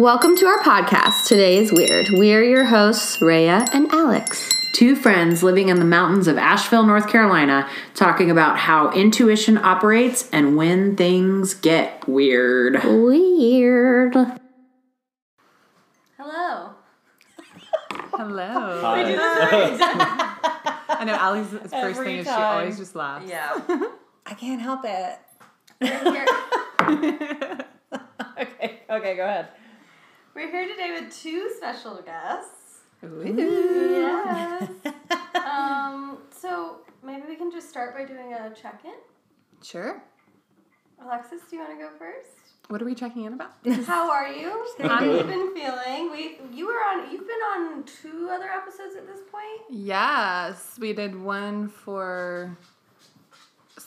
Welcome to our podcast. Today is Weird. We're your hosts, Rhea and Alex. Two friends living in the mountains of Asheville, North Carolina, talking about how intuition operates and when things get weird. Weird. Hello. Hello. We do Hi. I know Allie's first Every thing is she time. always just laughs. Yeah. I can't help it. Okay, okay, go ahead. We're here today with two special guests. Ooh. Yes. um, so maybe we can just start by doing a check in. Sure. Alexis, do you want to go first? What are we checking in about? How are you? How have you been feeling? We you were on you've been on two other episodes at this point. Yes, we did one for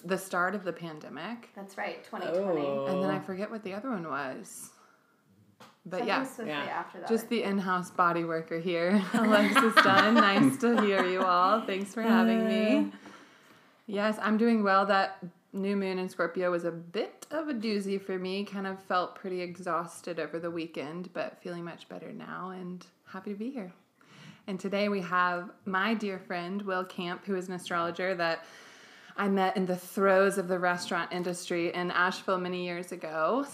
the start of the pandemic, That's right, 2020. Oh. and then I forget what the other one was. But Something yeah, swiftly Yeah. after that. just the in-house body worker here, Alexis Dunn. nice to hear you all. Thanks for having me. Yes, I'm doing well. That new moon in Scorpio was a bit of a doozy for me. Kind of felt pretty exhausted over the weekend, but feeling much better now and happy to be here. And today we have my dear friend Will Camp, who is an astrologer that I met in the throes of the restaurant industry in Asheville many years ago.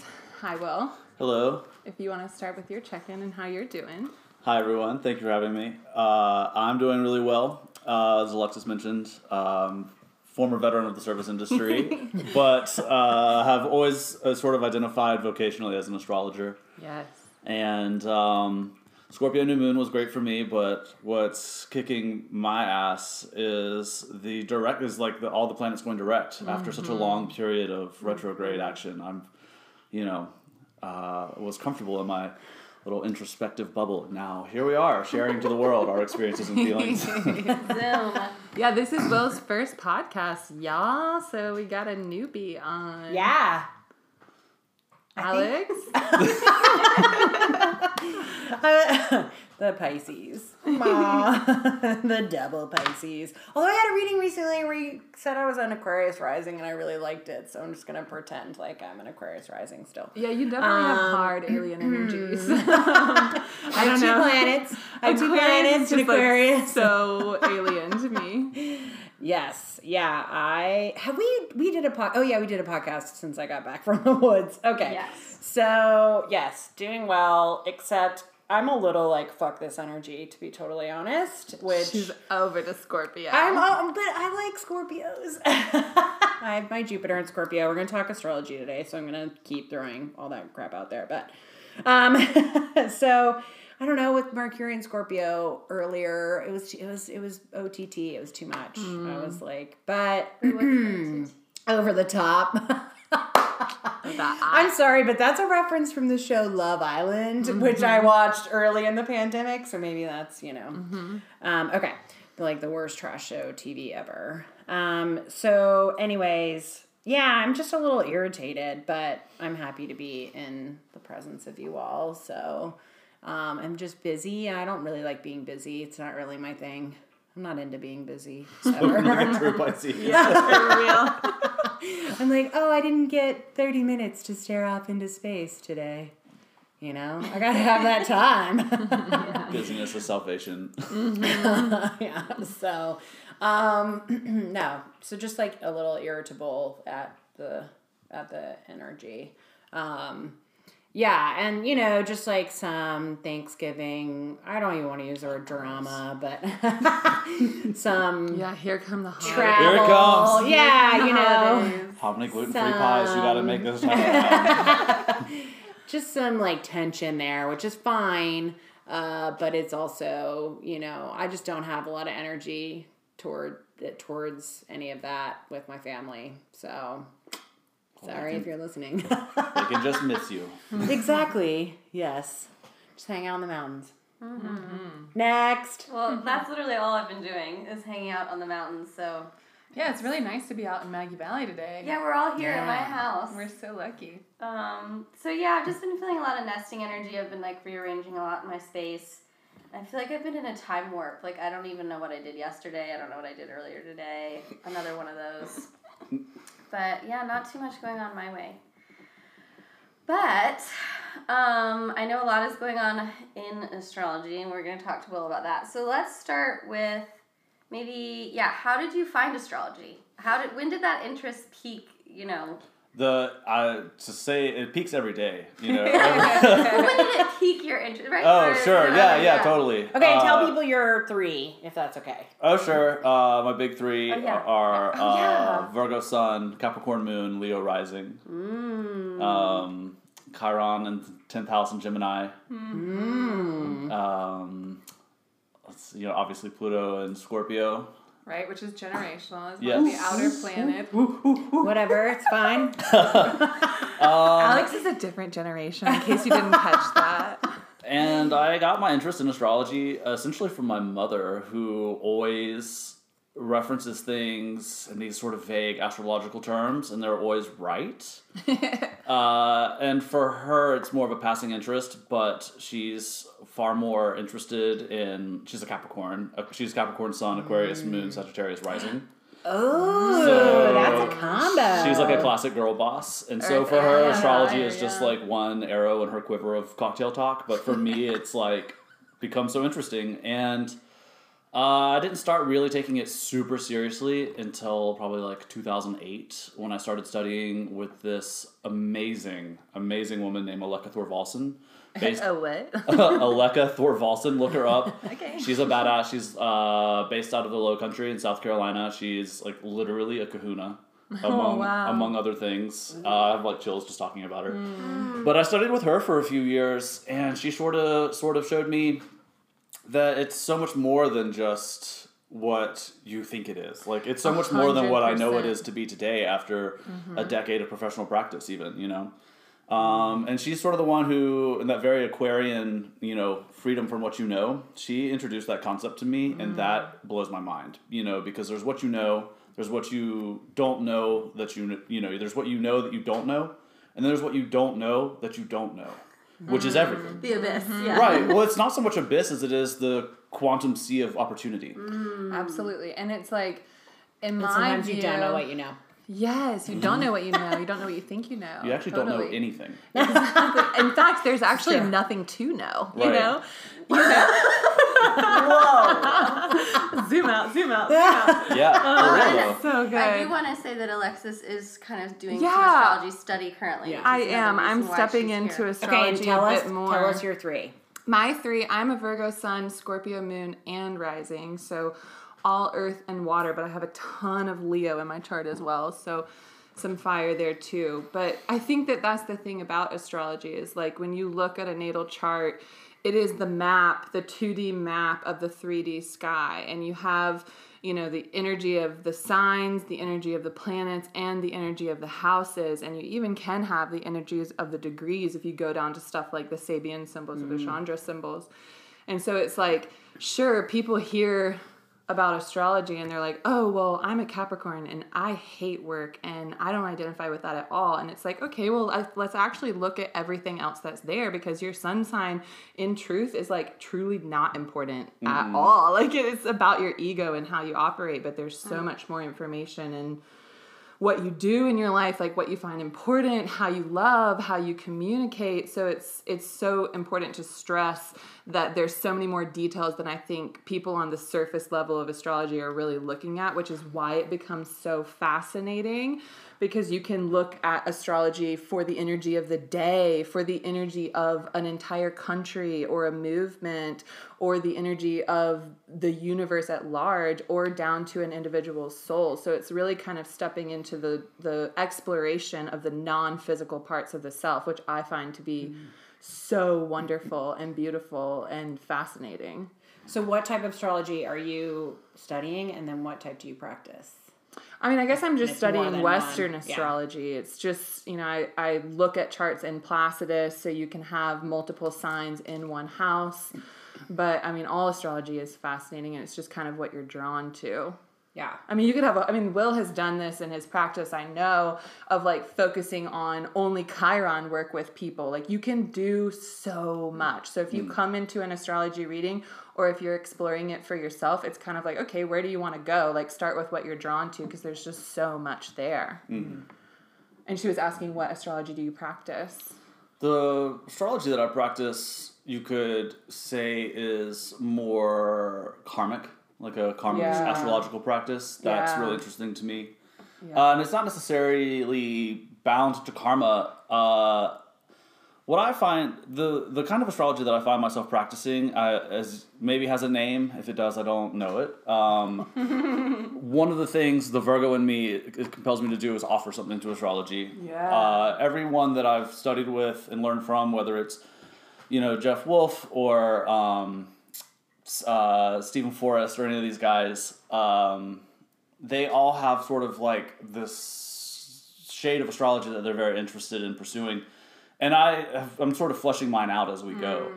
Hi, Will. Hello. If you want to start with your check in and how you're doing. Hi, everyone. Thank you for having me. Uh, I'm doing really well. Uh, as Alexis mentioned, um, former veteran of the service industry, but uh, have always uh, sort of identified vocationally as an astrologer. Yes. And um, Scorpio New Moon was great for me, but what's kicking my ass is the direct is like the, all the planets going direct after such a long period of retrograde action. I'm, you know, uh, was comfortable in my little introspective bubble. Now here we are, sharing to the world our experiences and feelings. Zoom. Yeah, this is Will's first podcast, y'all. So we got a newbie on. Yeah. Alex? the Pisces. The double Pisces. Although I had a reading recently where you said I was an Aquarius rising and I really liked it, so I'm just gonna pretend like I'm an Aquarius rising still. Yeah, you definitely have Um, hard alien energies. I I have two know. planets. I have two planets in just, like, Aquarius. so alien to me. Yes, yeah. I have we we did a pod. Oh yeah, we did a podcast since I got back from the woods. Okay. Yes. So yes, doing well. Except I'm a little like fuck this energy to be totally honest. Which She's over to Scorpio. I'm, um, but I like Scorpios. I have my Jupiter in Scorpio. We're gonna talk astrology today, so I'm gonna keep throwing all that crap out there. But, um, so I don't know with Mercury and Scorpio earlier, it was it was it was OTT. It was too much. I was like, but over the top. I'm sorry, but that's a reference from the show Love Island, which I watched early in the pandemic. So maybe that's you know, um, okay, like the worst trash show TV ever. Um, so, anyways, yeah, I'm just a little irritated, but I'm happy to be in the presence of you all. So, um, I'm just busy. I don't really like being busy. It's not really my thing. I'm not into being busy. ever. True Pisces. for real. I'm like, oh, I didn't get 30 minutes to stare off into space today. You know, I gotta have that time. Busyness is salvation. yeah. So, um, no. So just like a little irritable at the at the energy. Um, yeah, and you know, just like some Thanksgiving. I don't even want to use the word drama, but some Yeah, here come the holidays. travel. Here it comes. Yeah, you know. How many gluten free pies you got to make this time? just some like tension there, which is fine. Uh, but it's also, you know, I just don't have a lot of energy toward towards any of that with my family. So sorry if you're listening. they can just miss you. exactly. Yes. Just hang out in the mountains. Next. Well, that's literally all I've been doing is hanging out on the mountains. So Yeah, it's really nice to be out in Maggie Valley today. yeah, we're all here at my house. We're so lucky. Um, so yeah, I've just been feeling a lot of nesting energy. I've been like rearranging a lot in my space. I feel like I've been in a time warp. Like I don't even know what I did yesterday. I don't know what I did earlier today. Another one of those. But yeah, not too much going on my way. But Um, I know a lot is going on in astrology, and we're going to talk to Will about that. So let's start with maybe, yeah. How did you find astrology? How did when did that interest peak? You know, The I to say it peaks every day. You know. when did it pique your interest? Right? oh Or, sure, you know, yeah, yeah, totally. Okay, and tell Uh, people you're three, if that's okay. Oh sure, uh, my big three Oh, yeah. are Oh, yeah. uh, Virgo Sun, Capricorn Moon, Leo Rising, Mm. um, Chiron and tenth house in Gemini. Mm. Um, let's you know, obviously Pluto and Scorpio. Right, which is generational. Is Yes. the outer planet. Whatever, it's fine. Um, Alex is a different generation. In case you didn't catch that. And I got my interest in astrology uh, essentially from my mother, who always references things in these sort of vague astrological terms, and they're always right. uh, and for her, it's more of a passing interest, but she's far more interested in. She's a Capricorn. uh, She's Capricorn Sun, Aquarius Moon, Sagittarius Rising. Oh, So- that's a combo. She's like a classic girl boss, and so Earth, for her, astrology is just yeah. like one arrow in her quiver of cocktail talk. But for me, it's like becomes so interesting, and uh, I didn't start really taking it super seriously until probably like 2008 when I started studying with this amazing, amazing woman named Aleka Thorvalsen. Based, A what? Aleka Thorvalsen, look her up. Okay. She's a badass. She's uh, based out of the Low Country in South Carolina. She's like literally a Kahuna, among wow. among other things. Uh, I have like chills just talking about her. But I studied with her for a few years, and she sort of sort of showed me that it's so much more than just what you think it is. Like it's so much more than what I know it is to be today after a decade of professional practice even, you know. Um, and she's sort of the one who, in that very Aquarian, you know, freedom from what you know, she introduced that concept to me, and that blows my mind. You know, because there's what you know, there's what you don't know that you, you know, there's what you know that you don't know, and then there's what you don't know that you don't know, which is everything. The abyss. Mm-hmm. Yeah. Right. Well, it's not so much abyss as it is the quantum sea of opportunity. Absolutely, and it's like in And my sometimes view, you don't know what you know. Yes, you don't know what you know. You don't know what you think you know. You actually don't know Totally. anything. Exactly. In fact, there's actually true. nothing to know. Right. You know. You know. zoom out. Zoom out. Zoom out. Yeah, for oh, real. So good. I do want to say that Alexis is kind of doing some astrology study currently. Yeah. I am. I'm stepping into here. astrology Okay, and tell a us, bit more. tell us your three. My three, I'm a Virgo sun, Scorpio moon, and rising. So all earth and water, but I have a ton of Leo in my chart as well. So some fire there too. But I think that that's the thing about astrology is like when you look at a natal chart, it is the map, the 2D map of the 3D sky. And you have, you know, the energy of the signs, the energy of the planets, and the energy of the houses. And you even can have the energies of the degrees if you go down to stuff like the Sabian symbols or the mm-hmm. Chandra symbols. And so it's like, sure, people hear about astrology and they're like, oh, well, I'm a Capricorn and I hate work and I don't identify with that at all. And it's like, okay, well, I- let's actually look at everything else that's there because your sun sign, in truth, is like truly not important at mm. all. Like it's about your ego and how you operate, but there's so much more information and what you do in your life like what you find important how you love how you communicate. So it's it's so important to stress that there's so many more details than i think people on the surface level of astrology are really looking at which is why it becomes so fascinating because you can look at astrology for the energy of the day, for the energy of an entire country or a movement, or the energy of the universe at large, or down to an individual's soul. So it's really kind of stepping into the the exploration of the non-physical parts of the self, which I find to be mm. so wonderful and beautiful and fascinating. So, what type of astrology are you studying, and then what type do you practice? I mean, I guess I'm just studying Western one. Yeah. astrology. It's just, you know, I, I look at charts in Placidus so you can have multiple signs in one house. But I mean, all astrology is fascinating and it's just kind of what you're drawn to. Yeah. I mean, you could have, a, I mean, Will has done this in his practice, I know, of like focusing on only Chiron work with people. Like, you can do so much. So, if you mm. come into an astrology reading or if you're exploring it for yourself, it's kind of like, okay, where do you want to go? Like, start with what you're drawn to because there's just so much there. Mm-hmm. And she was asking, what astrology do you practice? The astrology that I practice, you could say, is more karmic, like a karmic Yeah. astrological practice. That's Yeah. really interesting to me. Uh, and it's not necessarily bound to karma. Uh, what I find the the kind of astrology that I find myself practicing uh, as maybe has a name. If it does, I don't know it. Um, one of the things the Virgo in me it compels me to do is offer something to astrology. Yeah. Uh, everyone that I've studied with and learned from, whether it's you know Jeff Wolf or um, uh, Steven Forrest or any of these guys, um, they all have sort of like this shade of astrology that they're very interested in pursuing. And I, have- I'm sort of fleshing mine out as we go.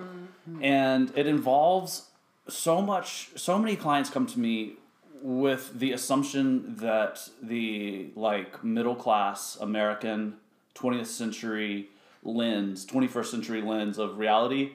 And it involves so much, so many clients come to me with the assumption that the like middle class American 20th century lens, 21st century lens of reality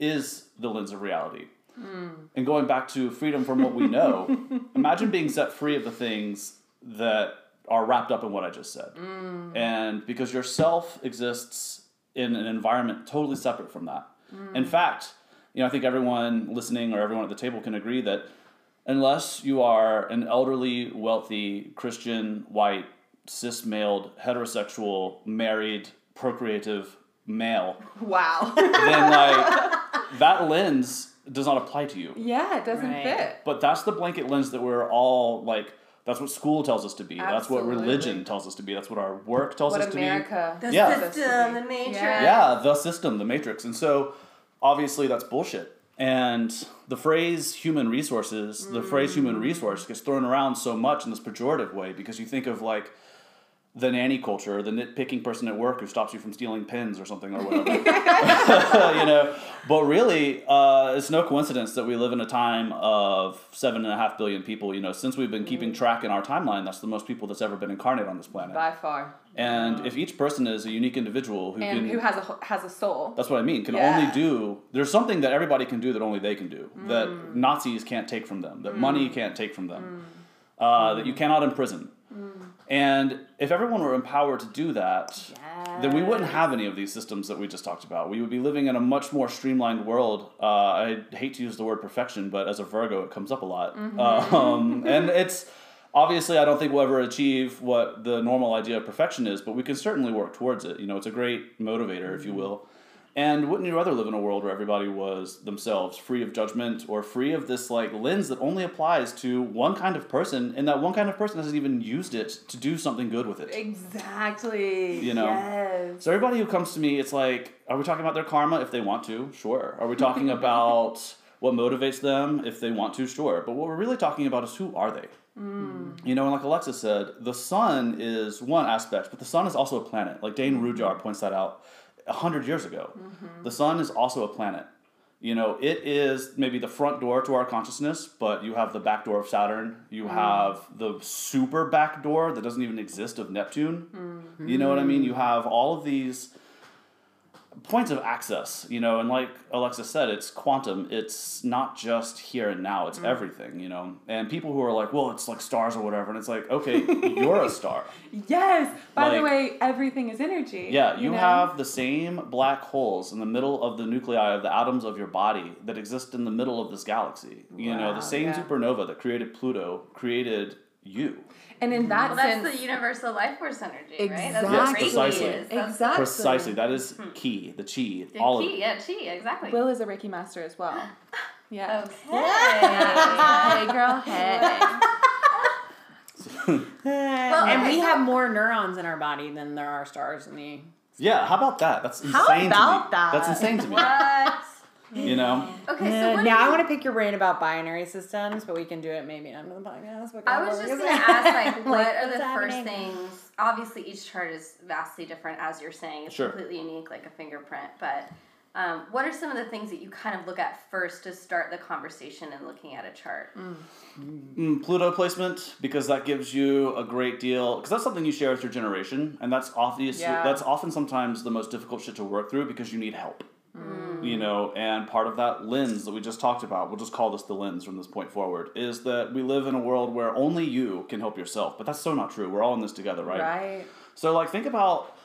is the lens of reality. Hmm. And going back to freedom from what we know, imagine being set free of the things that are wrapped up in what I just said. Hmm. And because yourself exists in an environment totally separate from that. Hmm. In fact, you know, I think everyone listening or everyone at the table can agree that unless you are an elderly, wealthy, Christian, white, cis maled, heterosexual, married, procreative male, Wow. then like that lens does not apply to you. yeah, it doesn't Right. fit. But that's the blanket lens that we're all like. That's what school tells us to be. That's what religion tells us to be. That's what our work tells What us to be. America. The Yeah. system, the matrix. Yeah. Yeah, the system, the matrix. And so obviously that's bullshit. And the phrase human resources, the phrase human mm. resource gets thrown around so much in this pejorative way because you think of like the nanny culture, the nitpicking person at work who stops you from stealing pens or something or whatever. you know, but really, uh, it's no coincidence that we live in a time of seven and a half billion people. You know, since we've been keeping mm. track in our timeline, that's the most people that's ever been incarnate on this planet. By far. And if each person is a unique individual who And can who has a has a soul. that's what I mean. Can Yeah. only do. There's something that everybody can do that only they can do. That mm. Nazis can't take from them. That money mm. can't take from them. Uh, That you cannot imprison. And if everyone were empowered to do that, then we wouldn't have any of these systems that we just talked about. We would be living in a much more streamlined world. Uh, I hate to use the word perfection, but as a Virgo, it comes up a lot. Um, and it's obviously, I don't think we'll ever achieve what the normal idea of perfection is, but we can certainly work towards it. You know, it's a great motivator, if you will. And wouldn't you rather live in a world where everybody was themselves, free of judgment, or free of this like lens that only applies to one kind of person, and that one kind of person hasn't even used it to do something good with it? Exactly. You know? Yes. So everybody who comes to me, it's like, are we talking about their karma if they want to? Sure. Are we talking about what motivates them if they want to? Sure. But what we're really talking about is who are they? Mm. You know, and like Alexa said, the sun is one aspect, but the sun is also a planet. Like Dane mm. Rudhyar points that out a hundred years ago. Mm-hmm. The sun is also a planet. You know, it is maybe the front door to our consciousness, but you have the back door of Saturn. You mm. have the super back door that doesn't even exist of Neptune. Mm-hmm. You know what I mean? You have all of these points of access, you know, and like Alexa said, it's quantum. It's not just here and now, it's mm. everything, you know. And people who are like, well, it's like stars or whatever, and it's like, okay, you're a star. Yes. By the way, everything is energy. Yeah, you know? have the same black holes in the middle of the nuclei of the atoms of your body that exist in the middle of this galaxy. You know, the same yeah. supernova that created Pluto created you. And in that Well, that's sense, the universal life force energy, right? That's Exactly. what Yes, precisely. is. That's Exactly. Precisely. That is hmm. key. The chi. the all of key. it. Yeah, chi, exactly. Will is a Reiki master as well. Yeah. Okay. hey girl, hey. well, and okay, we so- have more neurons in our body than there are stars in the. Yeah, how about that? That's insane How to me. about that? That's insane to me. What? You know? Okay, so what now do I you- want to pick your brain about binary systems, but we can do it maybe under the podcast. but I was for it. just gonna ask, like, what are the what's first happening? things? Obviously, each chart is vastly different, as you're saying. It's Sure. completely unique, like a fingerprint. But um, what are some of the things that you kind of look at first to start the conversation and looking at a chart? Mm, Pluto placement because that gives you a great deal because that's something you share with your generation and that's obviously Yeah. that's often sometimes the most difficult shit to work through because you need help. You know, and part of that lens that we just talked about, we'll just call this the lens from this point forward, is that we live in a world where only you can help yourself. But that's so not true. We're all in this together, Right. Right. So like think about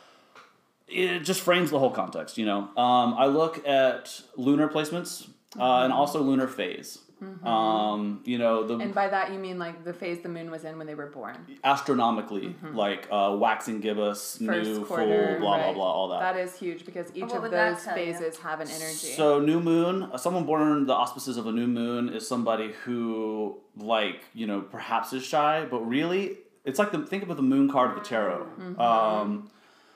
it just frames the whole context. You know, um, I look at lunar placements uh, and also lunar phase. Um, you know, the And by that you mean like the phase the moon was in when they were born. astronomically, like uh, waxing gibbous, Mm-hmm. First new, quarter, full, blah blah right. blah, all that. That is huge because each what of those tell you? phases have an energy. So new moon, uh, someone born in the auspices of a new moon is somebody who, like, you know, perhaps is shy, but really, it's like the think about the moon card of the tarot. Mm-hmm. Um,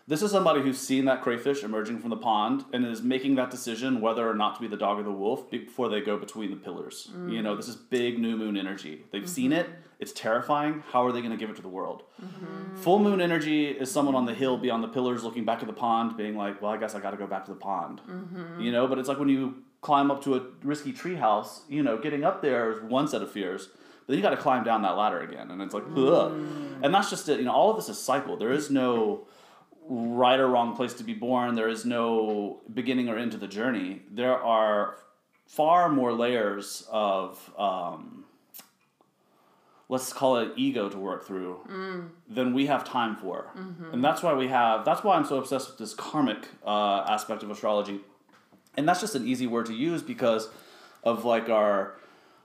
this is somebody who's seen that crayfish emerging from the pond and is making that decision whether or not to be the dog or the wolf before they go between the pillars. You know, this is big new moon energy. They've seen it. It's terrifying. How are they going to give it to the world? Mm-hmm. Full moon energy is someone on the hill beyond the pillars looking back at the pond, being like, well, I guess I got to go back to the pond. Mm-hmm. You know, but it's like when you climb up to a risky treehouse, you know, getting up there is one set of fears. But then you got to climb down that ladder again, and it's like, ugh. Mm. And that's just it. You know, all of this is cycle. There is no right or wrong place to be born. There is no beginning or end to the journey. There are far more layers of, um, let's call it ego to work through than we have time for. And that's why we have, that's why I'm so obsessed with this karmic uh, aspect of astrology. And that's just an easy word to use because of like our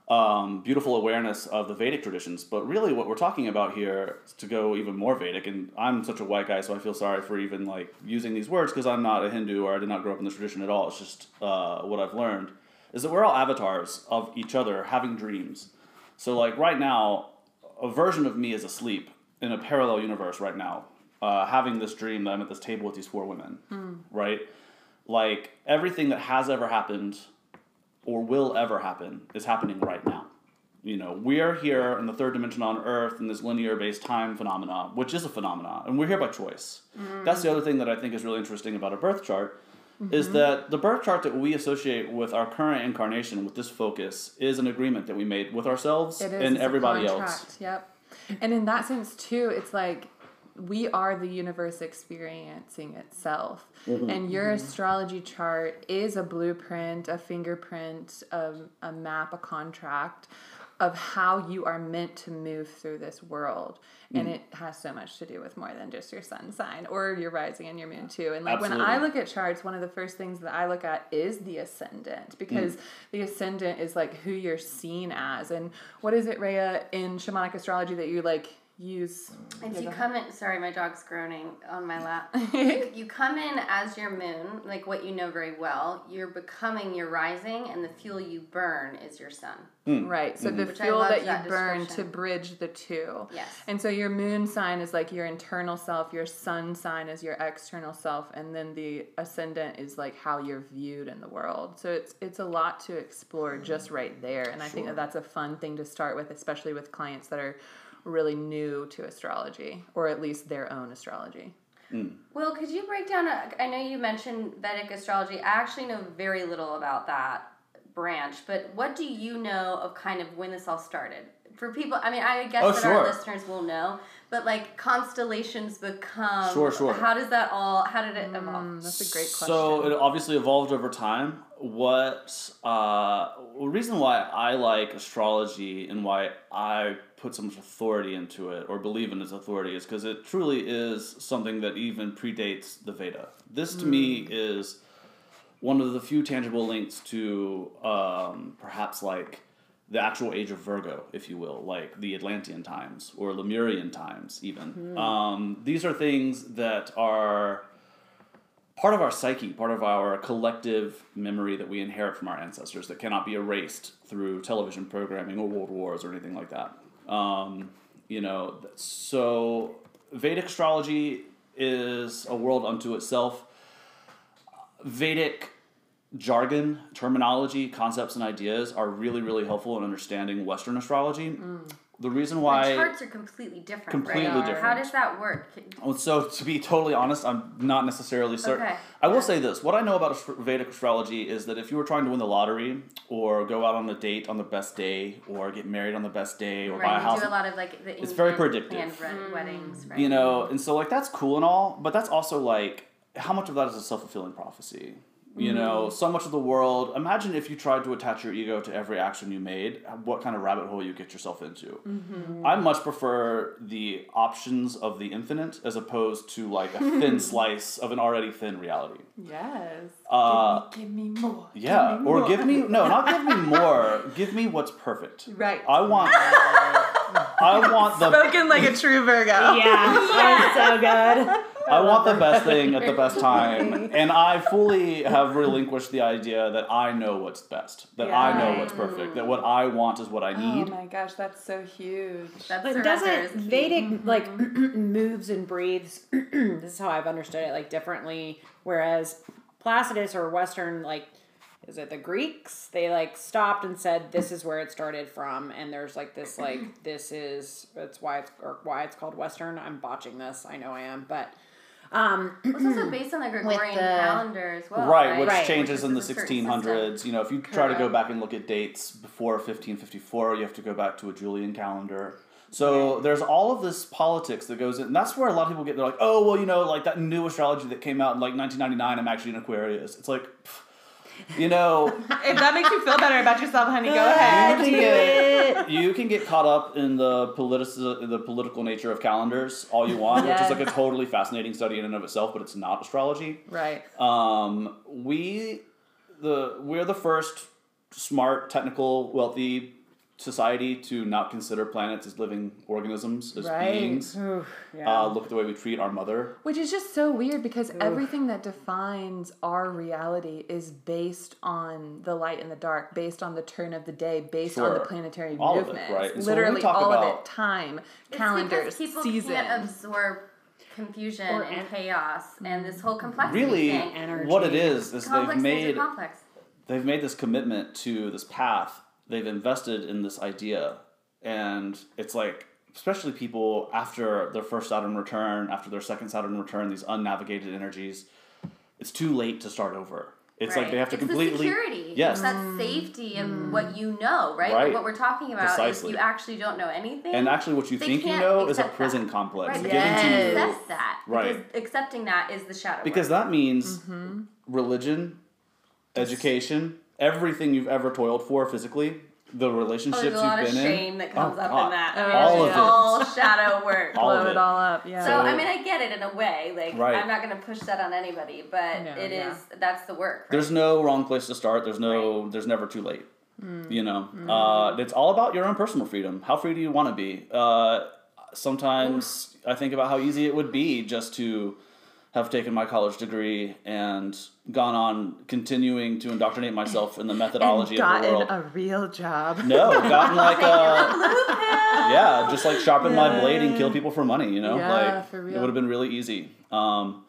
um, beautiful awareness of the Vedic traditions. But really, what we're talking about here, to go even more Vedic, and I'm such a white guy, so I feel sorry for even like using these words because I'm not a Hindu or I did not grow up in this tradition at all. It's just uh, what I've learned is that we're all avatars of each other having dreams. So, like right now, a version of me is asleep in a parallel universe right now, uh, having this dream that I'm at this table with these four women, right? Like everything that has ever happened or will ever happen is happening right now. You know, we are here in the third dimension on Earth in this linear based time phenomena, which is a phenomena, and we're here by choice. Mm-hmm. That's the other thing that I think is really interesting about a birth chart. Is mm-hmm. that the birth chart that we associate with our current incarnation, with this focus, is an agreement that we made with ourselves It is and everybody else. Yep. And in that sense too, it's like we are the universe experiencing itself. Mm-hmm. And your astrology chart is a blueprint, a fingerprint, a, a map, a contract of how you are meant to move through this world. And Mm. it has so much to do with more than just your sun sign or your rising and your moon too. And like when I look at charts, one of the first things that I look at is the ascendant because Mm. the ascendant is like who you're seen as. And what is it, Rhea, in shamanic astrology that you like use? And Yeah, you come in. Sorry, my dog's groaning on my lap. you, you come in as your moon, like what you know very well. You're becoming your rising, and the fuel you burn is your sun. Mm. Right. So the mm-hmm. Which fuel loved that you burn to bridge the two. Yes. And so your moon sign is like your internal self, your sun sign is your external self, and then the ascendant is like how you're viewed in the world. So it's it's a lot to explore just right there. And I think that that's a fun thing to start with, especially with clients that are really new to astrology or at least their own astrology. Will, could you break down? A, I know you mentioned Vedic astrology. I actually know very little about that branch, but what do you know of kind of when this all started? For people, I mean, I guess Oh, that sure. our listeners will know, but like constellations become. Sure, sure. How does that all? How did it evolve? Mm, that's a great question. So it obviously evolved over time. What uh, the reason why I like astrology and why I put so much authority into it or believe in its authority is because it truly is something that even predates the Veda. This to me is one of the few tangible links to um, perhaps like the actual age of Virgo, if you will, like the Atlantean times or Lemurian times, even. Um, these are things that are part of our psyche, part of our collective memory that we inherit from our ancestors that cannot be erased through television programming or world wars or anything like that. Um, you know, so Vedic astrology is a world unto itself. Vedic jargon, terminology, concepts, and ideas are really, really helpful in understanding Western astrology. The reason why The why. charts are completely different. Completely right? How does that work? Well, oh, So to be totally honest, I'm not necessarily certain. Okay. I will say this: what I know about astro- Vedic astrology is that if you were trying to win the lottery, or go out on a date on the best day, or get married on the best day, or buy a Right, you house, do a lot of like the It's very predictive. planned wed- hmm. weddings, right? you know, and so like that's cool and all, but that's also like how much of that is a self fulfilling prophecy. You know, so much of the world. Imagine if you tried to attach your ego to every action you made, what kind of rabbit hole you get yourself into. I much prefer the options of the infinite as opposed to like a thin slice of an already thin reality. Yes. Uh, give, me, give me more. yeah, Give me or more. give me no, not give me more. give me what's perfect. Right. I want. I want the. Spoken like a true Virgo. Yeah, that's so good. I want the best thing at the best time, and I fully have relinquished the idea that I know what's best, that I know what's perfect, that what I want is what I oh need. Oh my gosh, that's so huge. That's But surrender doesn't is key. Vedic mm-hmm. like moves and breathes? this is how I've understood it, like differently. Whereas Placidus or Western, like, is it the Greeks? They like stopped and said, "This is where it started from," and there's like this, like, this is that's why it's or why it's called Western. I'm botching this. I know I am, but um, It's also based on the Gregorian the- calendar as well. right, Right, which Right. changes Which in the is a system. 1600s. You know, if you try to go back and look at dates before 1554, you have to go back to a Julian calendar. So there's all of this politics that goes in. And that's where a lot of people get, they're like, oh, well, you know, like that new astrology that came out in like 1999, I'm actually an Aquarius. It's like, pff, you know, If that makes you feel better about yourself, honey, go ahead. you can get you can get caught up in the politic the political nature of calendars all you want, which is like a totally fascinating study in and of itself, but it's not astrology. Right. Um, we the we're the first smart, technical, wealthy society to not consider planets as living organisms, as Right. beings. oof, yeah. Uh, look at the way we treat our mother. Which is just so weird because everything that defines our reality is based on the light and the dark, based on the turn of the day, based on the Sure. planetary All of it, right? And so when we Literally talk all of about- it. Time, It's calendars, because people seasons. can't absorb confusion Or and en- chaos and this whole complexity Really, thing. energy. what it is is complex they've made they've made this commitment to this path. They've invested in this idea, and it's like, especially people after their first Saturn return, after their second Saturn return, these unnavigated energies. It's too late to start over. It's like they have to it's completely. the security. Yes. It's that safety and mm. what you know, right? Right. But what we're talking about Precisely. is you actually don't know anything. And actually, what you They think you know is a prison that. complex right, they given to you. accept that. Right. Because accepting that is the shadow. Because work. that means mm-hmm. religion, education, everything you've ever toiled for physically, the Oh, relationships there's a lot you've of been shame in. that comes Oh, up God. in that. Oh, All of it. all shadow work. All Blow of it it. all up. Yeah. So I mean, I get it in a way. Like Right. I'm not going to push that on anybody, but No, it is yeah. that's the work. Right? There's no wrong place to start. There's no. There's never too late. You know, uh, it's all about your own personal freedom. How free do you want to be? Uh, sometimes I think about how easy it would be just to have taken my college degree and gone on continuing to indoctrinate myself in the methodology of the gotten world. a real job. No, gotten like a yeah, just like sharpen my blade and kill people for money. You know, Yeah, like it would have been really easy. Um,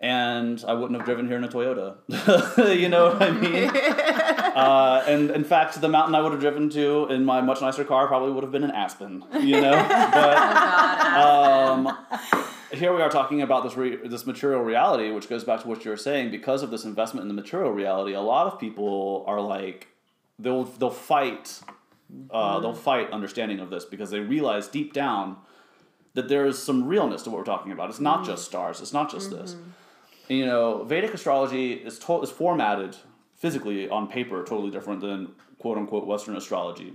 and I wouldn't have driven here in a Toyota. you know what I mean? uh, and in fact, the mountain I would have driven to in my much nicer car probably would have been an Aspen. You know, but um, here we are talking about this re- this material reality, which goes back to what you were saying. Because of this investment in the material reality, a lot of people are like they'll they'll fight uh, they'll fight understanding of this because they realize deep down that there is some realness to what we're talking about. It's not just stars. It's not just this. And, you know, Vedic astrology is to- is formatted physically on paper totally different than quote unquote Western astrology.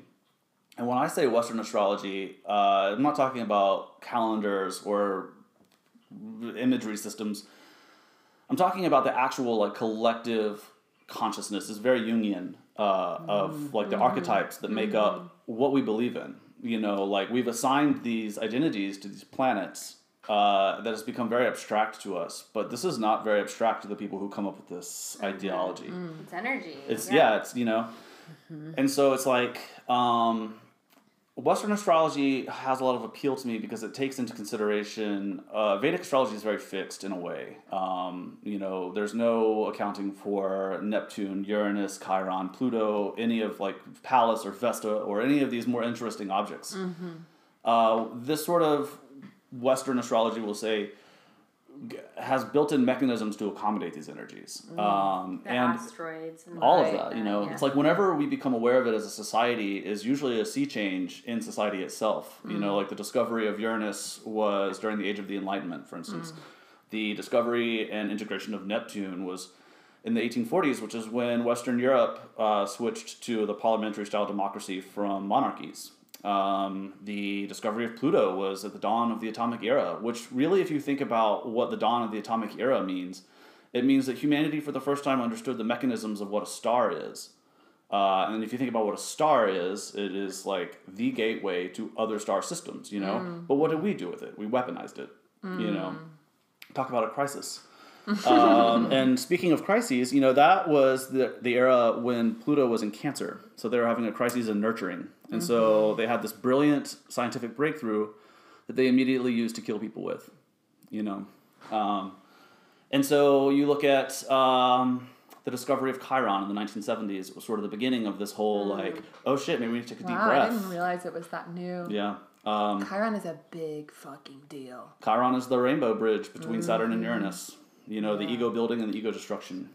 And when I say Western astrology, uh, I'm not talking about calendars or imagery systems. I'm talking about the actual like collective consciousness. It's very Jungian uh, of like the archetypes that make up what we believe in. You know, like we've assigned these identities to these planets uh, that has become very abstract to us. But this is not very abstract to the people who come up with this ideology. it's energy. It's yeah, it's you know, and so it's like um, Western astrology has a lot of appeal to me because it takes into consideration uh, Vedic astrology is very fixed in a way. Um, you know, there's no accounting for Neptune, Uranus, Chiron, Pluto, any of like Pallas or Vesta or any of these more interesting objects. Uh, this sort of Western astrology will say has built-in mechanisms to accommodate these energies. Um, the and asteroids and all of that you know yeah. it's like whenever we become aware of it as a society is usually a sea change in society itself you know like the discovery of uranus was during the age of the enlightenment for instance the discovery and integration of neptune was in the 1840s, which is when Western Europe uh, switched to the parliamentary style democracy from monarchies. Um, the discovery of Pluto was at the dawn of the atomic era, which really, if you think about what the dawn of the atomic era means, it means that humanity for the first time understood the mechanisms of what a star is. Uh, and if you think about what a star is, it is like the gateway to other star systems, you know? But what did we do with it? We weaponized it, you know? Talk about a crisis. Um, and speaking of crises, you know, that was the, the era when Pluto was in Cancer. So they were having a crisis in nurturing. And so they had this brilliant scientific breakthrough that they immediately used to kill people with, you know? Um, and so you look at um, the discovery of Chiron in the 1970s. It was sort of the beginning of this whole, like, oh shit, maybe we need to take a deep breath. I didn't realize it was that new. Yeah. Um, Chiron is a big fucking deal. Chiron is the rainbow bridge between Saturn and Uranus. You know, the ego building and the ego destruction.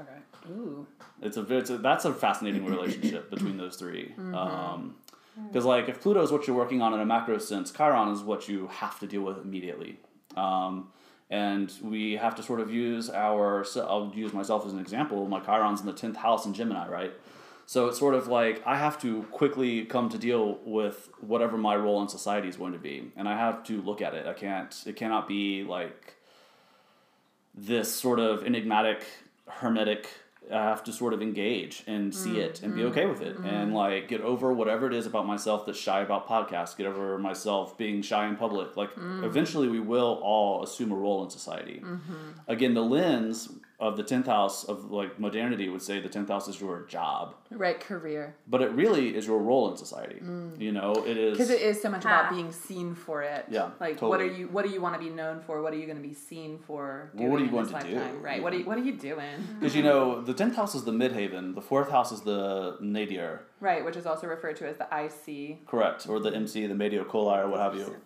Okay. Ooh. It's a, it's a that's a fascinating relationship between those 3 um, Because like if Pluto is what you're working on in a macro sense, Chiron is what you have to deal with immediately. Um, and we have to sort of use our. so I'll use myself as an example. My Chiron's in the tenth house in Gemini, right? So it's sort of like I have to quickly come to deal with whatever my role in society is going to be, and I have to look at it. I can't. It cannot be like this sort of enigmatic, hermetic. I have to sort of engage and see mm, it and be mm, okay with it and mm. like get over whatever it is about myself that's shy about podcasts. Get over myself being shy in public. Like eventually, we will all assume a role in society. Mm-hmm. Again, the lens of the tenth house of like modernity would say the tenth house is your job, Right, career. but it really is your role in society. You know, it is Because it is so much Ah. about being seen for it. Yeah, Like, what are you? What do you want to be known for? What are you going to be seen for? Well, what are you going this to do? lifetime? Right. What are you? What are you doing? because you know the tenth house is the midheaven, the fourth house is the nadir, Right, which is also referred to as the IC. correct, or the MC, the medio coli, or what have So you.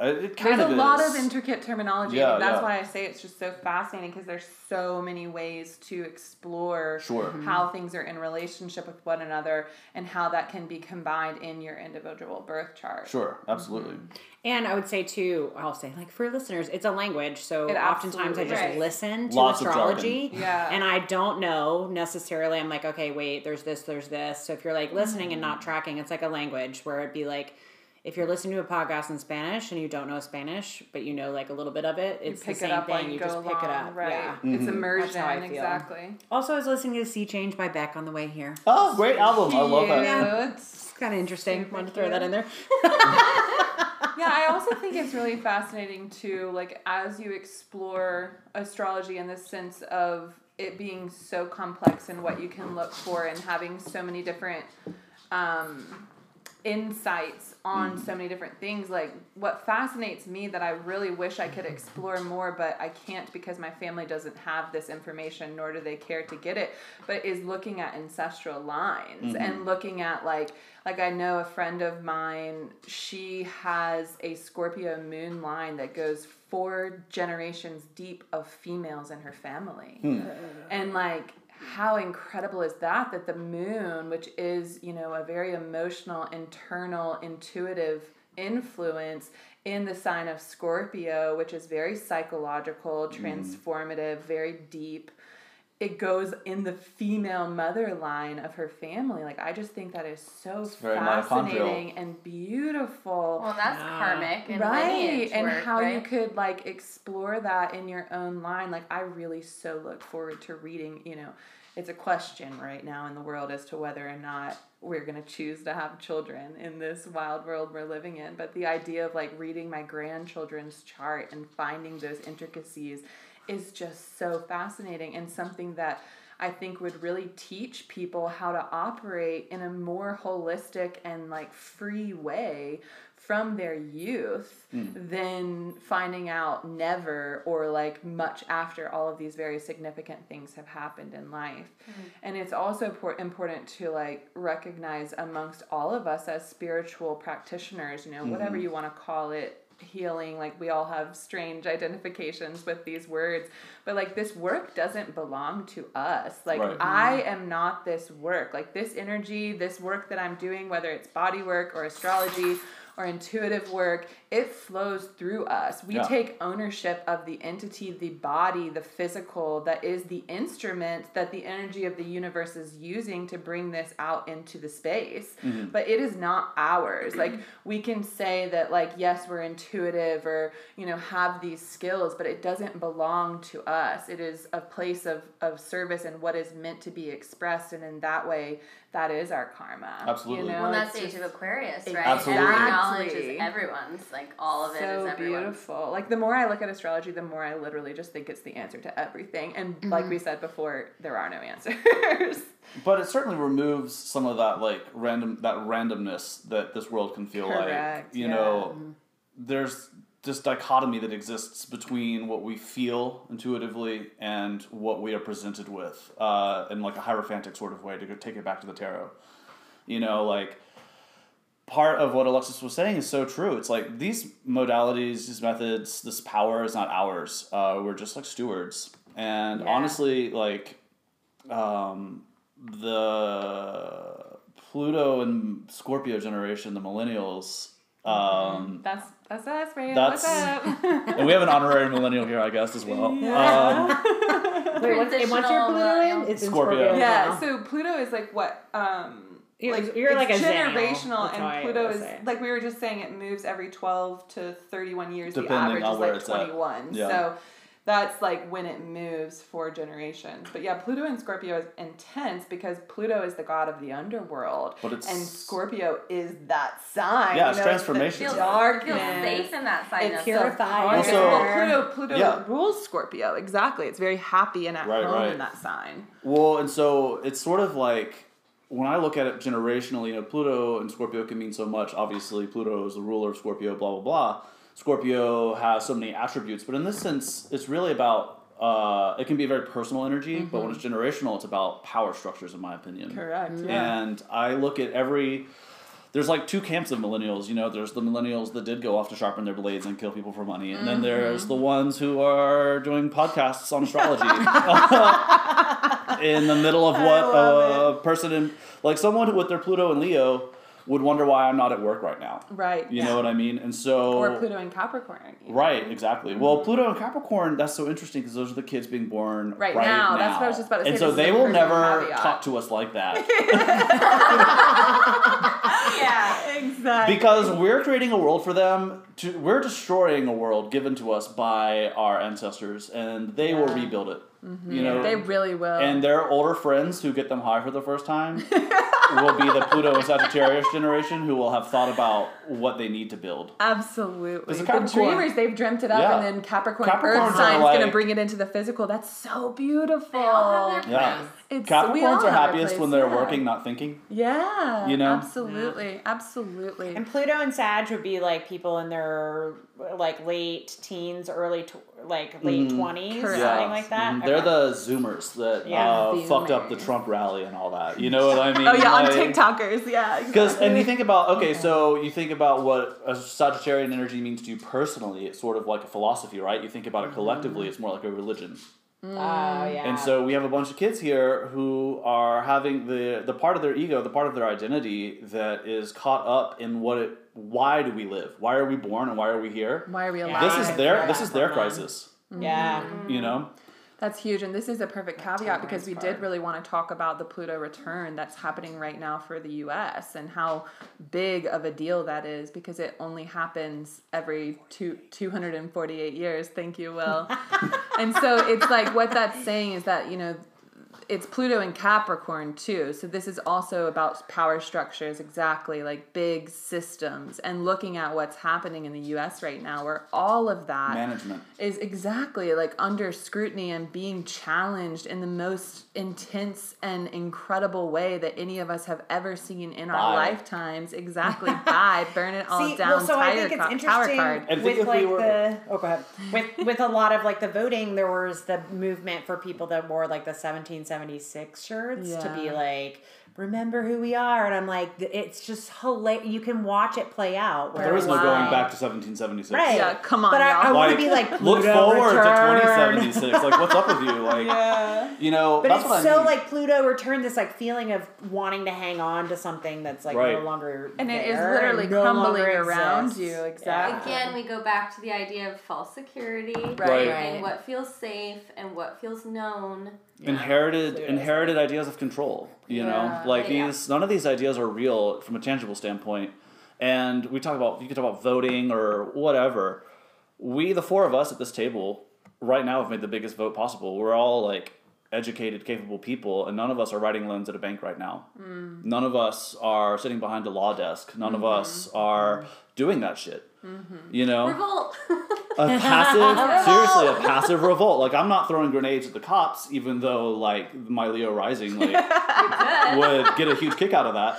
Confusing. Uh, It kind There's of a lot of intricate terminology. Yeah, and that's yeah. why I say it's just so fascinating because there's so many ways to explore Sure. how mm-hmm. things are in relationship with one another and how that can be combined in your individual birth chart. Sure, absolutely. Mm-hmm. And I would say too, I'll say like for listeners, it's a language. So It oftentimes I just is. listen to Lots astrology. Yeah. And I don't know necessarily. I'm like, okay, wait, there's this, there's this. So if you're like listening and not mm. tracking, it's like a language where it'd be like, if you're listening to a podcast in Spanish and you don't know Spanish, but you know like a little bit of it, You it's pick the it same up thing. while you, you go just pick it up. Right. Yeah. It's immersion. That's how I feel. Exactly. Also, I was listening to Sea Change by Beck on the way here. Oh, great album! I love that. Cute. It's kind of interesting. Super Wanted to throw that in there. yeah, I also think it's really fascinating too, like as you explore astrology in the sense of it being so complex and what you can look for and having so many different um, insights on mm. so many different things. Like what fascinates me that I really wish I could explore more, but I can't because my family doesn't have this information, nor do they care to get it. But is looking at ancestral lines mm-hmm. and looking at like like I know a friend of mine. She has a Scorpio moon line that goes four generations deep of females in her family, hmm. and like how incredible is that that the moon which is you know a very emotional internal intuitive influence in the sign of scorpio which is very psychological mm-hmm. transformative very deep it goes in the female mother line of her family. Like i just think that is so very fascinating and beautiful. Well, that's karmic and right lineage and work, how you could like explore that in your own line. Like i really so look forward to reading you know it's a question right now in the world as to whether or not we're going to choose to have children in this wild world we're living in. But the idea of like reading my grandchildren's chart and finding those intricacies is just so fascinating and something that I think would really teach people how to operate in a more holistic and like free way from their youth hmm. than finding out never or like much after all of these very significant things have happened in life. Hmm. And it's also por- important to like recognize amongst all of us as spiritual practitioners, you know, whatever hmm. you want to call it, healing like we all have strange identifications with these words but like this work doesn't belong to us. Like Right. i mm-hmm. am not this work. Like this energy this work that i'm doing whether it's body work or astrology or intuitive work it flows through us. We Yeah. take ownership of the entity, the body, the physical that is the instrument that the energy of the universe is using to bring this out into the space. Mm-hmm. But it is not ours. Like we can say that like yes, we're intuitive or you know have these skills, but it doesn't belong to us. It is a place of of service and what is meant to be expressed and in that way that is our karma. Absolutely. You know, Well, it's that's age of Aquarius, right? Absolutely. Every knowledge is everyone's. Like all of it is so everyone's. beautiful. Like the more I look at astrology, the more I literally just think it's the answer to everything. And like Mm-hmm. we said before, there are no answers. But it certainly removes some of that like random that randomness that this world can feel like. You yeah. know, there's this dichotomy that exists between what we feel intuitively and what we are presented with, uh, in like a hierophantic sort of way to take it back to the tarot. You know, like part of what Alexis was saying is so true. It's like these modalities, these methods, this power is not ours. Uh, we're just like stewards. And Yeah. honestly, like um, the Pluto and Scorpio generation, the millennials. Um, that's that's us, Rhea. That's- What's up? and we have an honorary millennial here, I guess, as well. Um, Wait, what's, what's your Transitional Pluto in? It's in Scorpio. Scorpio. yeah. So Pluto is like what? Um, You're- like you're like it's a generational, That's how I and Pluto is say like we were just saying. It moves every twelve to thirty-one years. Depending the average on is where like twenty-one. Yeah. So that's like when it moves for generations. But yeah, Pluto and Scorpio is intense because Pluto is the god of the underworld, But it's- and Scorpio is that sign. Yeah, you know, transformation. Feels, Feels darkness. feels safe in that sign. It's of purified. Also- well, Pluto, Pluto Yeah. rules Scorpio. Exactly. It's very happy and at Right, home right. in that sign. Well, and so it's sort of like when I look at it generationally, you know, Pluto and Scorpio can mean so much. Obviously, Pluto is the ruler of Scorpio, blah, blah, blah. Scorpio has so many attributes, but in this sense, it's really about, uh, it can be a very personal energy, but when it's generational, it's about power structures, in my opinion. Correct. And I look at every. There's like two camps of millennials, you know. There's the millennials that did go off to sharpen their blades and kill people for money, and then there's the ones who are doing podcasts on astrology in the middle of what a person in like someone with their Pluto and Leo would wonder why I'm not at work right now. Right. You know what I mean? And so Or Pluto and Capricorn. know? Right, exactly. Well, mm-hmm. Pluto and Capricorn, that's so interesting because those are the kids being born Right right, now. now. That's what I was just about to say. And so they will never talk to us like that Yeah, exactly. because we're creating a world for them. To we're destroying a world given to us by our ancestors, and they will rebuild it. Mm-hmm. You know, they really will. and their older friends who get them high for the first time will be the Pluto and Sagittarius generation who will have thought about what they need to build. Absolutely. Because The dreamers, they've dreamt it up, Yeah. and then Capricorn Capricorns Earth are sign's going to bring it into the physical. That's so beautiful. They all have their Yeah. It's, Capricorns are happiest when they're yeah. working, not thinking. Yeah. You know? Absolutely. Absolutely. And Pluto and Sag would be like people in their like late teens, early tw- like late Mhm. twenties, Correct. something like that. Mhm. They're Okay. the Zoomers that Yeah. uh, fucked up the Trump rally and all that. You know what I mean? oh, yeah, on TikTokers. Yeah. Because and you think about okay, so you think about what a Sagittarian energy means to you personally. It's sort of like a philosophy, right? You think about it collectively. It's more like a religion. Oh yeah. And so we have a bunch of kids here who are having the the part of their ego, the part of their identity that is caught up in what it. Why do we live? Why are we born? And why are we here? Why are we alive? This is their this is their crisis. yeah. Mm-hmm. You know. That's huge, and this is a perfect caveat because we nice did really want to talk about the Pluto return that's happening right now for the U.S. and how big of a deal that is because it only happens every two two hundred and forty eight years. Thank you, Will. and so it's like what that's saying is that you know it's Pluto and Capricorn too. So this is also about power structures, exactly like big systems, and looking at what's happening in the U.S. right now, where all of that Management. is exactly like under scrutiny and being challenged in the most intense and incredible way that any of us have ever seen in our Bye. lifetimes. Exactly. By burn it all See, down. well, so I think it's ca- tower interesting card. With if we were- the oh go ahead with with a lot of like the voting. There was the movement for people that wore like the 1776 shirts to be like remember who we are, and I'm like, it's just hilarious. You can watch it play out. There is no where- going back to 1776. Right. Yeah, come on, But I, I y'all. want to be like look Pluto forward returned. to 2076. Like, what's up with you? Like, Yeah. you know, But that's it's what I so mean. like Pluto returned. This like feeling of wanting to hang on to something that's like no longer And it is literally no crumbling around exists. you, exactly. Again, we go back to the idea of false security. Right. And what feels safe and what feels known. Inherited inherited ideas of control you know? Like Yeah. these none of these ideas are real from a tangible standpoint. And we talk about you could talk about voting or whatever. We the four of us at this table right now have made the biggest vote possible. We're all like educated capable people and none of us are writing loans at a bank right now. None of us are sitting behind a law desk. None of us are doing that shit. You know? Revolt. a passive seriously a passive revolt. Like i'm not throwing grenades at the cops even though like my leo rising like would get a huge kick out of that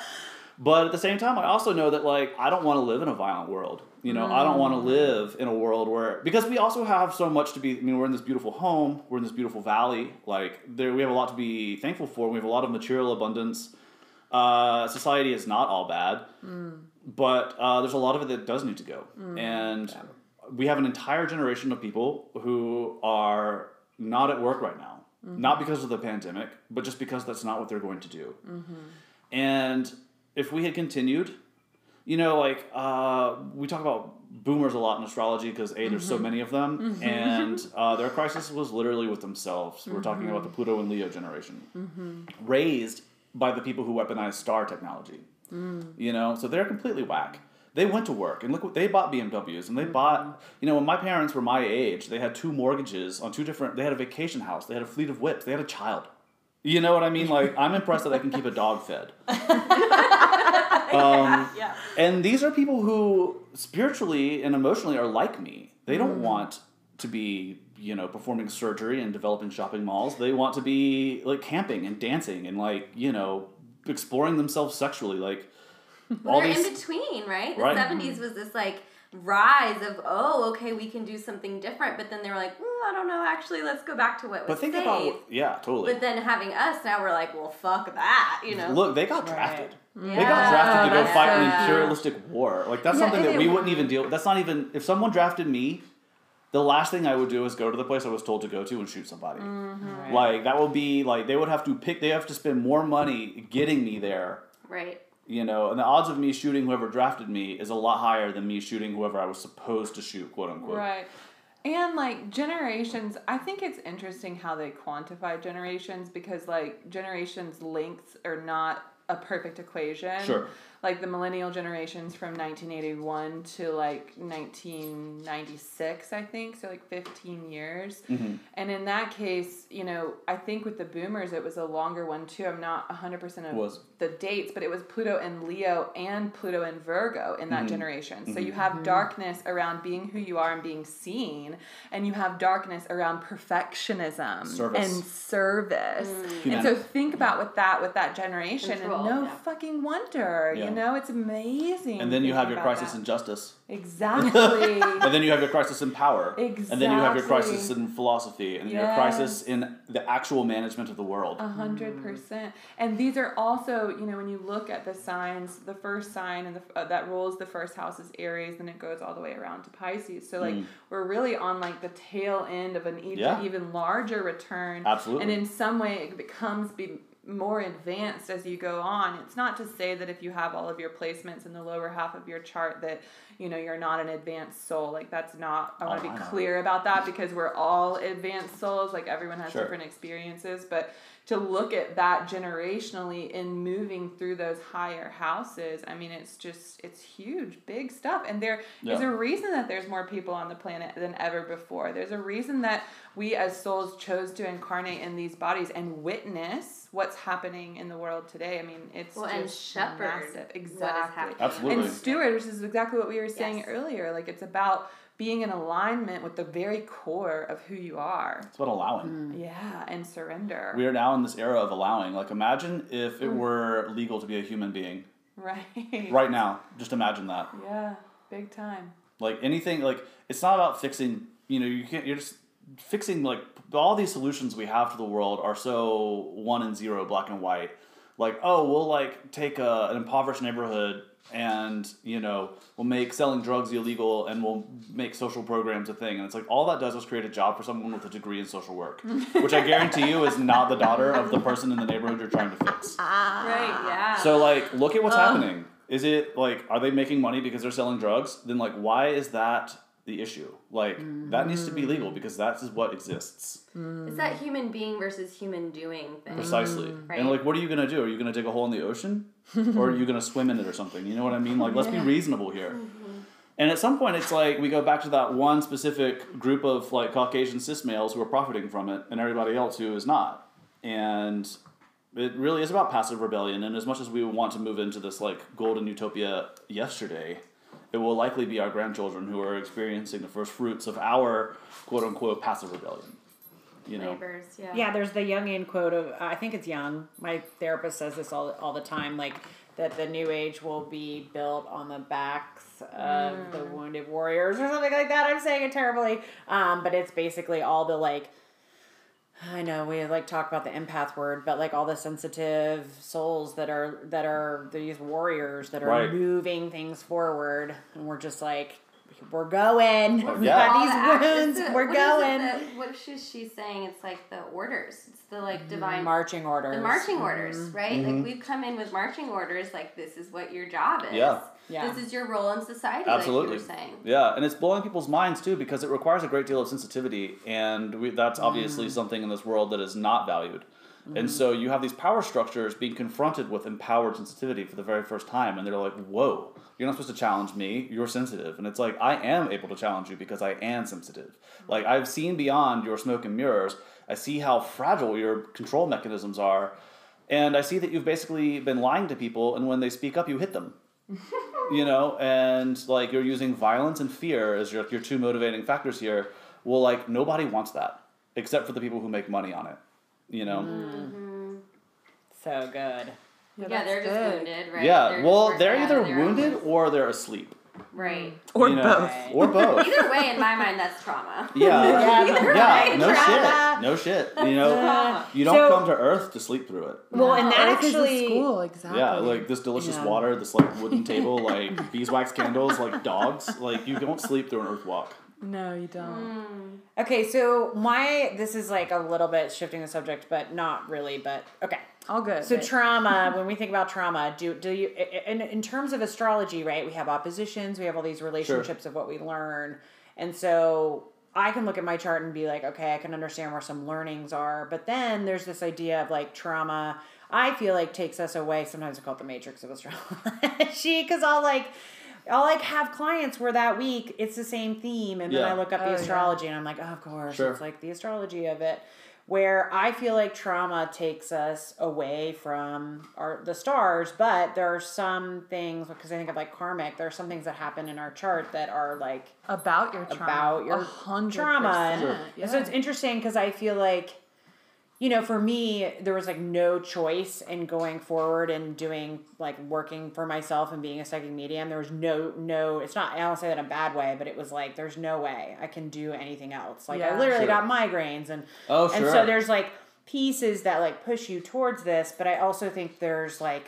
but at the same time i also know that like i don't want to live in a violent world you know? I don't want to mm. live in a world where because we also have so much to be i mean we're in this beautiful home we're in this beautiful valley like there we have a lot to be thankful for we have a lot of material abundance. Uh, society is not all bad mm. but uh, there's a lot of it that does need to go. Mm, and we have an entire generation of people who are not at work right now. Not mm-hmm. because of the pandemic but just because that's not what they're going to do. Mm-hmm. And if we had continued you know like uh, we talk about boomers a lot in astrology because a there's so mm-hmm. many of them mm-hmm. and uh, their crisis was literally with themselves. We're talking about the mm-hmm. pluto and leo generation. Raised by the people who weaponize star technology. Mm. You know so they're completely whack. They went to work and look what they bought bmws and they bought you know when my parents were my age they had two mortgages on two different they had a vacation house they had a fleet of whips they had a child you know what i mean like i'm impressed that i can keep a dog fed um, yeah. and these are people who spiritually and emotionally are like me. They don't want to be, you know, performing surgery and developing shopping malls. They want to be like camping and dancing and like, you know, exploring themselves sexually. Like all They're these in between, right? The Right. 70s was this like rise of, oh, okay, we can do something different. But then they were like, mm, I don't know, actually, let's go back to what was But think safe. about yeah, totally. But then having us now, we're like, well, fuck that, you know? Look, they got drafted. They got Yeah. drafted to go that's fight an imperialistic war. Like that's Yeah, something that we wouldn't even deal. with That's not even if someone drafted me. The last thing I would do is go to the place I was told to go to and shoot somebody. Mm-hmm. Like that would be like they would have to pick. They have to spend more money getting me there. Right. You know, and the odds of me shooting whoever drafted me is a lot higher than me shooting whoever I was supposed to shoot, quote unquote. Right. And like generations, I think it's interesting how they quantify generations because like generations lengths are not a perfect equation. Sure. Like the millennial generations from 1981 to like 1996, I think, so like 15 years. Mm-hmm. And in that case, you know, I think with the boomers it was a longer one too. I'm not 100% of Was. the dates, but it was Pluto and Leo and Pluto and Virgo in Mm-hmm. that generation. So you have darkness around being who you are and being seen, and you have darkness around perfectionism Service. and service. And so think about with that with that generation, Control, and no yeah. fucking wonder, Yeah. you know, it's amazing. And then you have your crisis that. in justice. exactly. And then you have your crisis in power. Exactly. And then you have your crisis in philosophy. And your crisis in the actual management of the world. A hundred percent. And these are also, you know, when you look at the signs, the first sign and the, uh, that rules the first house is Aries, then it goes all the way around to Pisces. So like we're really on like the tail end of an even, Yeah. even larger return. Absolutely. And in some way, it becomes be more advanced as you go on. It's not to say that if you have all of your placements in the lower half of your chart that you know you're not an advanced soul. Like that's not. I want to Oh, be clear about that because we're all advanced souls. Like everyone has Sure. different experiences, but to look at that generationally in moving through those higher houses, I mean, it's just it's huge, big stuff. And there is Yeah. a reason that there's more people on the planet than ever before. There's a reason that we as souls chose to incarnate in these bodies and witness what's happening in the world today. I mean, it's Well, and just shepherd massive. what is Exactly. happening. Absolutely. And steward, which is exactly what we were saying Yes. earlier. Like it's about being in alignment with the very core of who you are. It's about allowing. Yeah, and surrender. We are now in this era of allowing. Like, imagine if Mm. it were legal to be a human being right. right now. Just imagine that. Yeah, big time. Like anything, like it's not about fixing. You know, you can't. You're just fixing like all these solutions we have to the world are so one and zero, black and white. like oh we'll like take a, an impoverished neighborhood and you know we'll make selling drugs illegal and we'll make social programs a thing. And it's like all that does is create a job for someone with a degree in social work which i guarantee you is not the daughter of the person in the neighborhood you're trying to fix. Ah. Right, yeah. so like look at what's happening. Is it like are they making money because they're selling drugs? Then like why is that the issue like that needs to be legal mm. because that is what exists mm. it's that human being versus human doing thing. Precisely. Right. And like, what are you gonna do? Are you gonna dig a hole in the ocean, or are you gonna swim in it or something? You know what I mean? Like, let's be reasonable here. Mm-hmm. And at some point, it's like we go back to that one specific group of like Caucasian cis males who are profiting from it, and everybody else who is not. And it really is about passive rebellion. And as much as we want to move into this like golden utopia yesterday, it will likely be our grandchildren who are experiencing the first fruits of our quote unquote passive rebellion. You know. Neighbors, yeah. Yeah, there's the Jungian quote of I think it's Jung. My therapist says this all all the time, like that the new age will be built on the backs of the wounded warriors or something like that. I'm saying it terribly, um, but it's basically all the like. I know we like talk about the empath word, but like all the sensitive souls that are that are these warriors that are Right. moving things forward, and we're just like, we're going. We've Yeah. got these the wounds. the- we're what is it going. that- what is she saying? It's like the orders. It's the like divine marching orders. the marching orders, Mm-hmm. right? Like we've come in with marching orders. Like this is what your job is. Yeah. Yeah. This is your role in society. Absolutely. Like you were saying. Yeah, and it's blowing people's minds too because it requires a great deal of sensitivity, and we, that's obviously Mm. something in this world that is not valued. And so you have these power structures being confronted with empowered sensitivity for the very first time, and they're like, "Whoa, you're not supposed to challenge me. You're sensitive." And it's like, I am able to challenge you because I am sensitive. Like I've seen beyond your smoke and mirrors. I see how fragile your control mechanisms are, and I see that you've basically been lying to people, and when they speak up, you hit them you know, and like you're using violence and fear as your, your two motivating factors here. Well, like nobody wants that except for the people who make money on it, you know? Mm-hmm. So good. Yeah, that's they're just big. wounded, right? Yeah, They're well, they're either of their own- wounded or they're asleep. Right. Mm. Or you know? both. Or both. Either way, in my mind, that's trauma. Yeah. Yeah. Yeah, no Trauma. shit. No shit. You know, Trauma. you don't So- come to Earth to sleep through it. Well, and that Earth is the actually. school exactly. Yeah, like this delicious Yeah. water, this like wooden table, like beeswax candles, like dogs. Like you don't sleep through an Earth walk. no, you don't. Mm. Okay, so my this is like a little bit shifting the subject, but not really. But okay, All good. so trauma. when we think about trauma, do do you in in terms of astrology, right? We have oppositions, we have all these relationships of what we learn, and so I can look at my chart and be like, okay, I can understand where some learnings are, but then there's this idea of like trauma. I feel like takes us away. Sometimes I call it the matrix of astrology because I'll like. I'll like have clients where that week it's the same theme, and then Yeah. I look up Oh, the yeah. astrology and I'm like, oh, of course, Sure. it's like the astrology of it. Where I feel like trauma takes us away from our the stars, but there are some things because I think of like karmic. There are some things that happen in our chart that are like about your trauma. about your A hundred trauma. And, percent. and so it's interesting because I feel like, you know, for me, there was like no choice in going forward and doing like working for myself and being a psychic medium. There was no, no, it's not, I don't say that in a bad way, but it was like, there's no way I can do anything else. Like, I literally Sure. got migraines and, Oh, and sure. so there's like pieces that like push you towards this, but I also think there's like,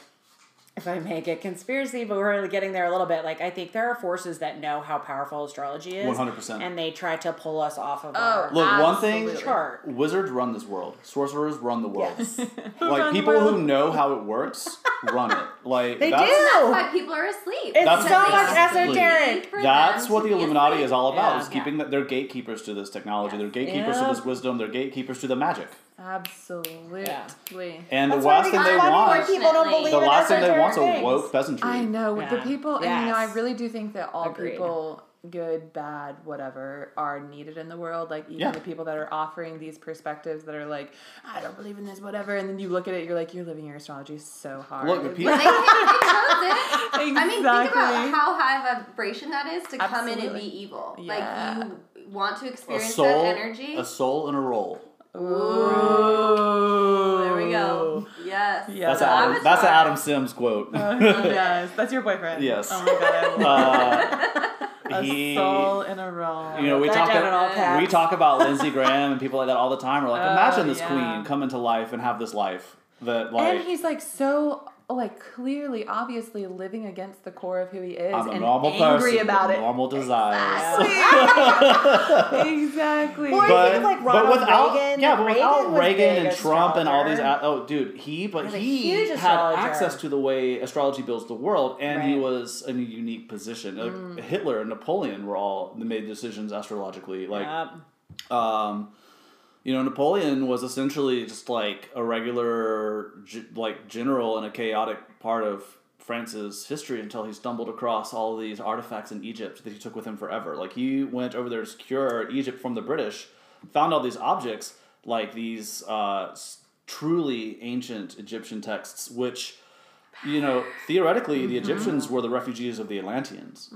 if I may get conspiracy, but we're getting there a little bit. Like I think there are forces that know how powerful astrology is, 100%. and they try to pull us off of Oh, our Look, one thing chart. Wizards run this world. Sorcerers run the world. Yes. like run the people who know how it works run it. Like They that's, do. That's why people are asleep. It's That's so what- much esoteric. That's what the Illuminati asleep. is all about. Yeah. Is keeping that they're gatekeepers to this technology. They're gatekeepers Yeah. to this wisdom. They're gatekeepers to the magic. Yeah. Absolutely. And That's the why last thing they want, when people don't Unfortunately. believe the in last thing they esoteric want is a things. woke peasantry. I know the Yeah. people, and you know, I Yes. really do think that all Agreed. people, good, bad, whatever, are needed in the world. Like even Yeah. the people that are offering these perspectives that are like, I don't believe in this, whatever, and then you look at it, you're like, you're living your astrology so hard. Look, the It's people- They, they chose it. I mean, think about Exactly. how high a vibration that is to come in and Absolutely. be evil. Yeah. Like you want to a experience soul, that energy. a soul and a roll. Ooh. there we go. Yes. Yeah. That's So an Adam, that's an. Adam Sims quote. yes, that's your boyfriend. Yes. Oh my god, I love Uh, a he, soul in a row. you know, we That talk down in all caps. we talk about Lindsey Graham and people like that all the time. We're like, Oh, imagine this yeah. queen come into life and have this life. that like and he's like so like clearly, obviously living against the core of who he is I'm a and normal angry person about with it. normal desires. exactly. Or you think of, like, but without Reagan. yeah, Like, but Reagan without was Reagan big and Trump and all these astrologer. a- oh dude he but was a he huge had astrologer. access to the way astrology builds the world and he Right. was in a unique position. Like, Hitler and Napoleon were all made decisions astrologically like Yep. um, you know, Napoleon was essentially just like a regular, like general in a chaotic part of France's history until he stumbled across all these artifacts in Egypt that he took with him forever. Like he went over there to secure Egypt from the British, found all these objects, like these uh, truly ancient Egyptian texts, which. You know, theoretically, the Egyptians were the refugees of the Atlanteans,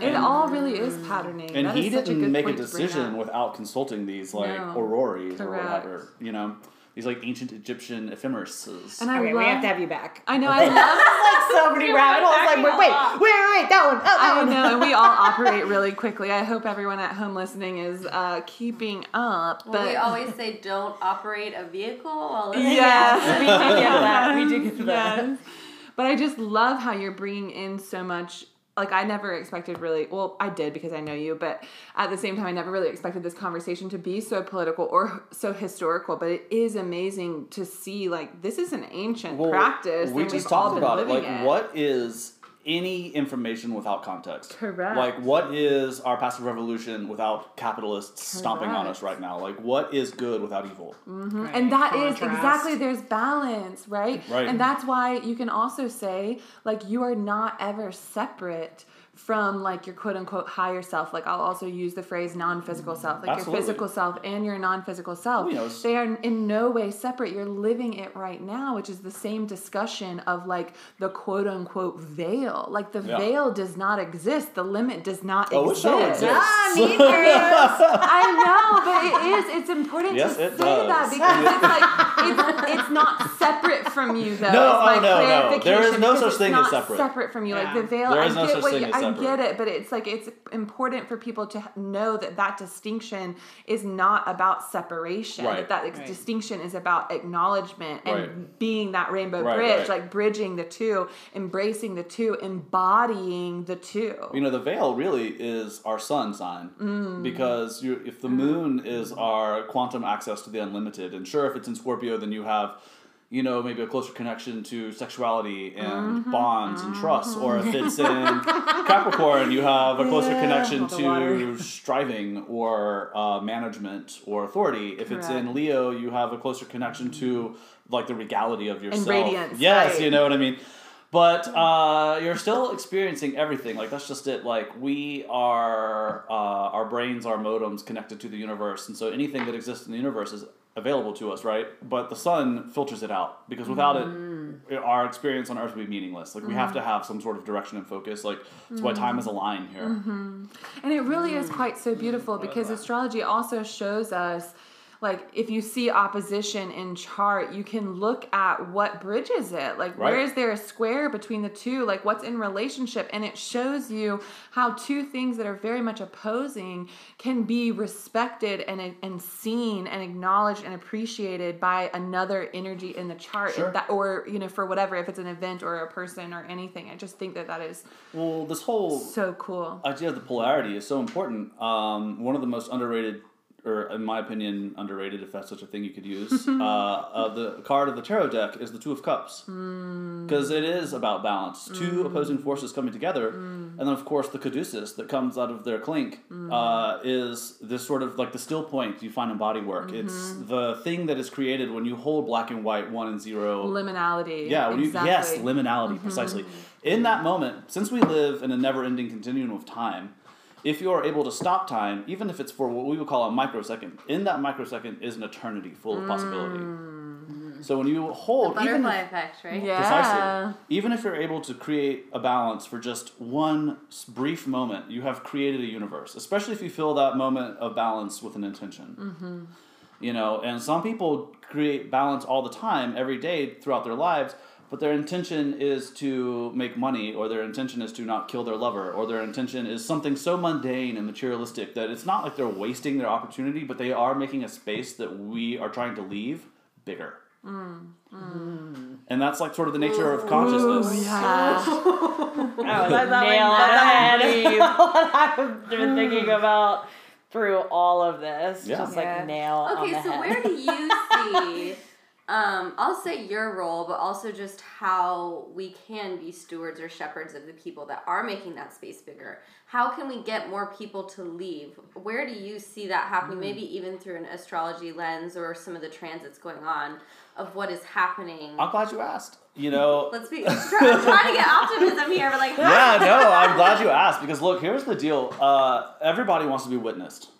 it all really is patterning. and That he is such a didn't good make a point to bring decision without consulting these like No. aurories or whatever. You know, these like ancient Egyptian ephemerises. And I Okay, love. we have to have you back. I know. I love. like so many rabbit holes. Like, wait, wait, wait, wait, wait, that one. Oh, that I one. know, and we all operate really quickly. I hope everyone at home listening is uh, keeping up. Well, But we always say don't operate a vehicle while Yes. we do get that. We do get that. yes. But I just love how you're bringing in so much. Like I never expected really. Well, I did because I know you, but at the same time, I never really expected this conversation to be so political or so historical. But it is amazing to see like this is an ancient Well, practice. We just we've all talked been about it. Like, what is any information without context? Correct. Like, what is our passive revolution without capitalists stomping on us right now? Like, what is good without evil? Mm-hmm. Right. and that is Contrast. exactly there's balance right? Right. and that's why you can also say like you are not ever separate from like your quote unquote higher self like i'll also use the phrase non-physical self like Absolutely. your physical self and your non-physical self Oh, yes. they are in no way separate you're living it right now which is the same discussion of like the quote unquote veil like the Yeah. veil does not exist the limit does not Oh, it exist so exists. Ah, me too. I know, but it is. It's important Yes, to it say does. that because it's like it's, it's not separate from you though. No, is oh, no, no. There is no such thing as separate. Separate from you, like the veil. There I no get such what thing you, as I separate. get it, but it's like it's important for people to know that that distinction is not about separation. Right. That that Right. distinction is about acknowledgement and Right. being that rainbow Right, bridge, right. like bridging the two, embracing the two, embodying the two. You know, the veil really is our sun sign Mm. because you, if the moon is our quantum access to the unlimited, and sure, if it's in Scorpio, then you have, you know, maybe a closer connection to sexuality and Mm-hmm. bonds and trust, or if it's in Capricorn, you have a closer Yeah. connection water. to striving or uh, management or authority. If it's in Leo, you have a closer connection to like the regality of yourself. radiance, yes, right. you know what I mean. But uh, you're still experiencing everything. Like that's just it. Like we are, uh, our brains are modems connected to the universe, and so anything that exists in the universe is available to us, right? But the sun filters it out because without it, mm. our experience on Earth would be meaningless. Like we have to mm. have some sort of direction and focus. Like that's why time is a mm. line here. Mm-hmm. And it really is quite so beautiful because astrology also shows us like if you see opposition in chart, you can look at what bridges it. Like where Right. is there a square between the two? Like what's in relationship? And it shows you how two things that are very much opposing can be respected and and seen and acknowledged and appreciated by another energy in the chart. Sure. That, or you know for whatever if it's an event or a person or anything. I just think that that is Well, this whole so cool. idea of the polarity is so important. Um, one of the most underrated, or in my opinion, underrated, if that's such a thing you could use, uh, uh, the card of the tarot deck is the Two of Cups. Because it is about balance. Two opposing forces coming together. And then, of course, the caduceus that comes out of their clink uh, is this sort of like the still point you find in body work. It's the thing that is created when you hold black and white, one and zero. Liminality. Yeah, when you, yes, exactly. liminality, precisely. In that moment, since we live in a never ending continuum of time, if you are able to stop time, even if it's for what we would call a microsecond, in that microsecond is an eternity full of possibility. Mm. So when you hold, even Butterfly if, effect, right? Yeah. precisely, even if you're able to create a balance for just one brief moment, you have created a universe. Especially if you fill that moment of balance with an intention. Mm-hmm. You know, and some people create balance all the time, every day throughout their lives, but their intention is to make money, or their intention is to not kill their lover, or their intention is something so mundane and materialistic that it's not like they're wasting their opportunity, but they are making a space that we are trying to leave bigger. Mm. And that's like sort of the nature of consciousness. Oh, that's Nail nail on the what I've been thinking about through all of this. Yeah. Just Yeah. like nail on Okay, the so head. where do you see? Um, I'll say your role, but also just how we can be stewards or shepherds of the people that are making that space bigger. How can we get more people to leave? Where do you see that happening? Maybe even through an astrology lens or some of the transits going on of what is happening. I'm glad you asked. You know, Let's be. I'm trying to get optimism here, but like, yeah, no, I'm glad you asked because look, here's the deal. Uh, everybody wants to be witnessed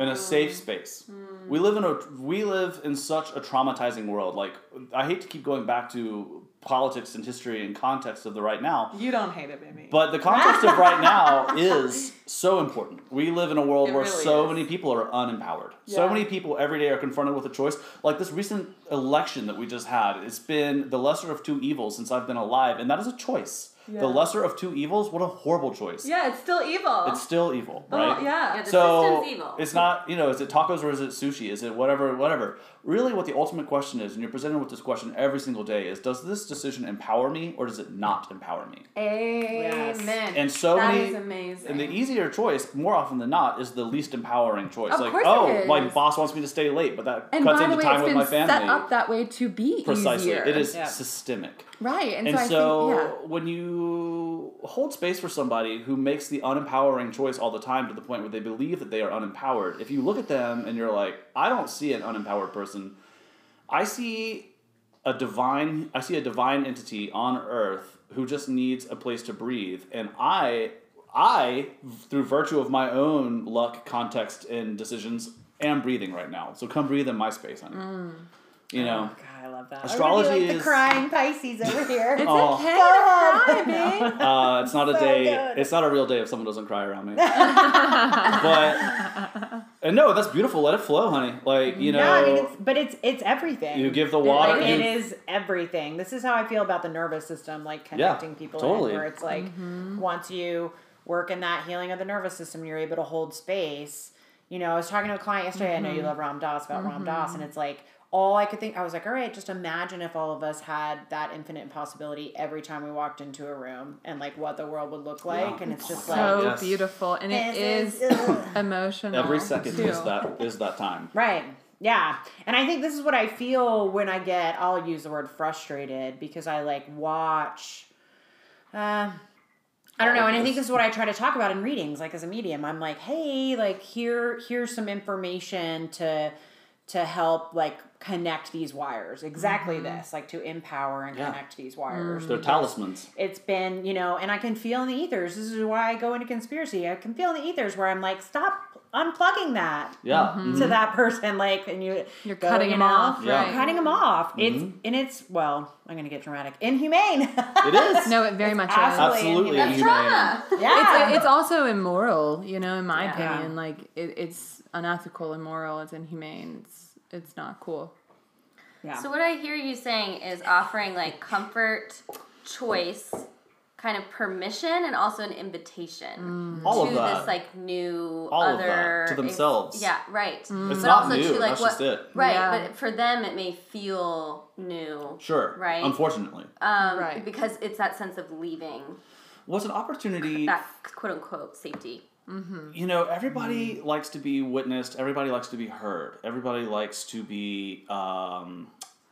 in a safe space. We live in a we live in such a traumatizing world. Like I hate to keep going back to politics and history and context of the right now, You don't hate it, baby. but the context of right now is so important. We live in a world It where really so is. many people are unempowered. So many people every day are confronted with a choice. Like this recent election that we just had, it's been the lesser of two evils since I've been alive, and that is a choice. Yeah. The lesser of two evils, what a horrible choice. yeah, it's still evil. It's still evil, Oh, right? yeah. yeah, the So system's evil. it's not, you know, is it tacos or is it sushi? Is it whatever, whatever? Really, what the ultimate question is, and you're presented with this question every single day, is does this decision empower me or does it not empower me? Amen. And so That many, is amazing. and the easier choice, more often than not, is the least empowering choice. Of like, course oh, it my boss wants me to stay late, but that and cuts by into the way, time it's with been my family. set up that way to be Precisely, easier. it is Yeah. systemic. right, and, And so, so, I think, yeah. when you hold space for somebody who makes the unempowering choice all the time to the point where they believe that they are unempowered, if you look at them and you're like, I don't see an unempowered person, I see a divine I see a divine entity on earth who just needs a place to breathe and I I through virtue of my own luck, context and decisions am breathing right now. So come breathe in my space, honey. Mm. You know. God, I love that. Astrology I'm like is- the crying Pisces over here. It's Oh. okay to cry, babe. Uh, it's not a So day. good. It's not a real day if someone doesn't cry around me. but and no, that's beautiful. Let it flow, honey. Like you know, no, I mean, it's, but it's it's everything. you give the water. Like, you- it is everything. This is how I feel about the nervous system, like Yeah, connecting people totally. in, where it's like Mm-hmm. once you work in that healing of the nervous system, you're able to hold space. You know, I was talking to a client yesterday. I know Mm-hmm. you love Ram Dass about Ram Dass, and it's like all I could think. I was like, all right, just imagine if all of us had that infinite possibility every time we walked into a room, and like what the world would look like. Yeah. And it's just So like So beautiful, and it This is is- ugh. emotional. every second too. is that is that time. Right. Yeah. And I think this is what I feel when I get, I'll use the word frustrated because I like watch. Uh, I don't know, and I think this is what I try to talk about in readings, like as a medium. I'm like, hey, like here, here's some information to to help like connect these wires. Exactly this, like to empower and Yeah. connect these wires. They're talismans. It's been, you know, and I can feel in the ethers. This is why I go into conspiracy. I can feel in the ethers where I'm like, stop unplugging that Yeah. to mhm. that person like and you You're cutting them know, off, Yeah. right? cutting them off it's Mhm. and it's well i'm gonna get dramatic inhumane It is. No, it very much is. absolutely Absolutely inhumane. inhumane. yeah It's, it's also immoral, you know, in my Yeah. opinion. Like, it, it's unethical, immoral, it's inhumane. It's, it's not cool. yeah So what I hear you saying is offering like comfort, choice, kind of permission, and also an invitation All to of that. this like new All of that, other to themselves. yeah, right. It's but not also new. to like that's what just it. right, Yeah. but for them it may feel new. Sure. Right. Unfortunately, Um, Right. because it's that sense of leaving what's an opportunity? that quote unquote safety. Mm-hmm. you know, everybody mm-hmm. likes to be witnessed. Everybody likes to be heard. Everybody likes to be, um,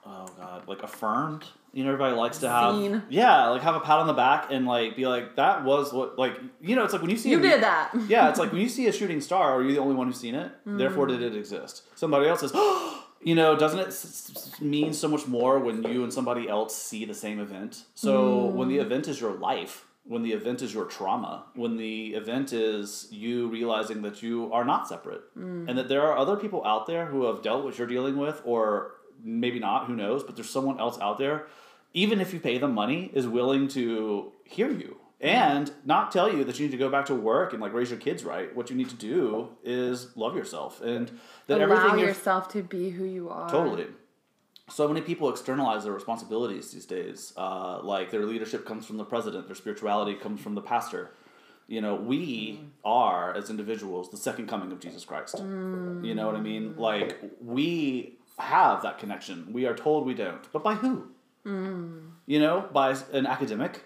oh god, like affirmed. You know, everybody likes to have, Seen. yeah, like have a pat on the back and like be like, that was what, like, you know, it's like when you see, You a- did that. yeah, it's like when you see a shooting star, are you the only one who's seen it? Therefore, mm. did it exist? Somebody else says, you know, doesn't it s- s- mean so much more when you and somebody else see the same event? So when the mm. event is your life, when the event is your trauma, when the event is you realizing that you are not separate and that there are other people out there who have dealt with what you're dealing with, or maybe not, who knows, but there's someone else out there, even if you pay them money, is willing to hear you and not tell you that you need to go back to work and like raise your kids right. What you need to do is love yourself and that Allow everything yourself to be who you are. Totally. So many people externalize their responsibilities these days. Uh, like their leadership comes from the president, their spirituality comes from the pastor. You know, we mm. are as individuals the second coming of Jesus Christ. Mm. You know what I mean? Like we have that connection. We are told we don't. But by who? Mm. You know, by an academic.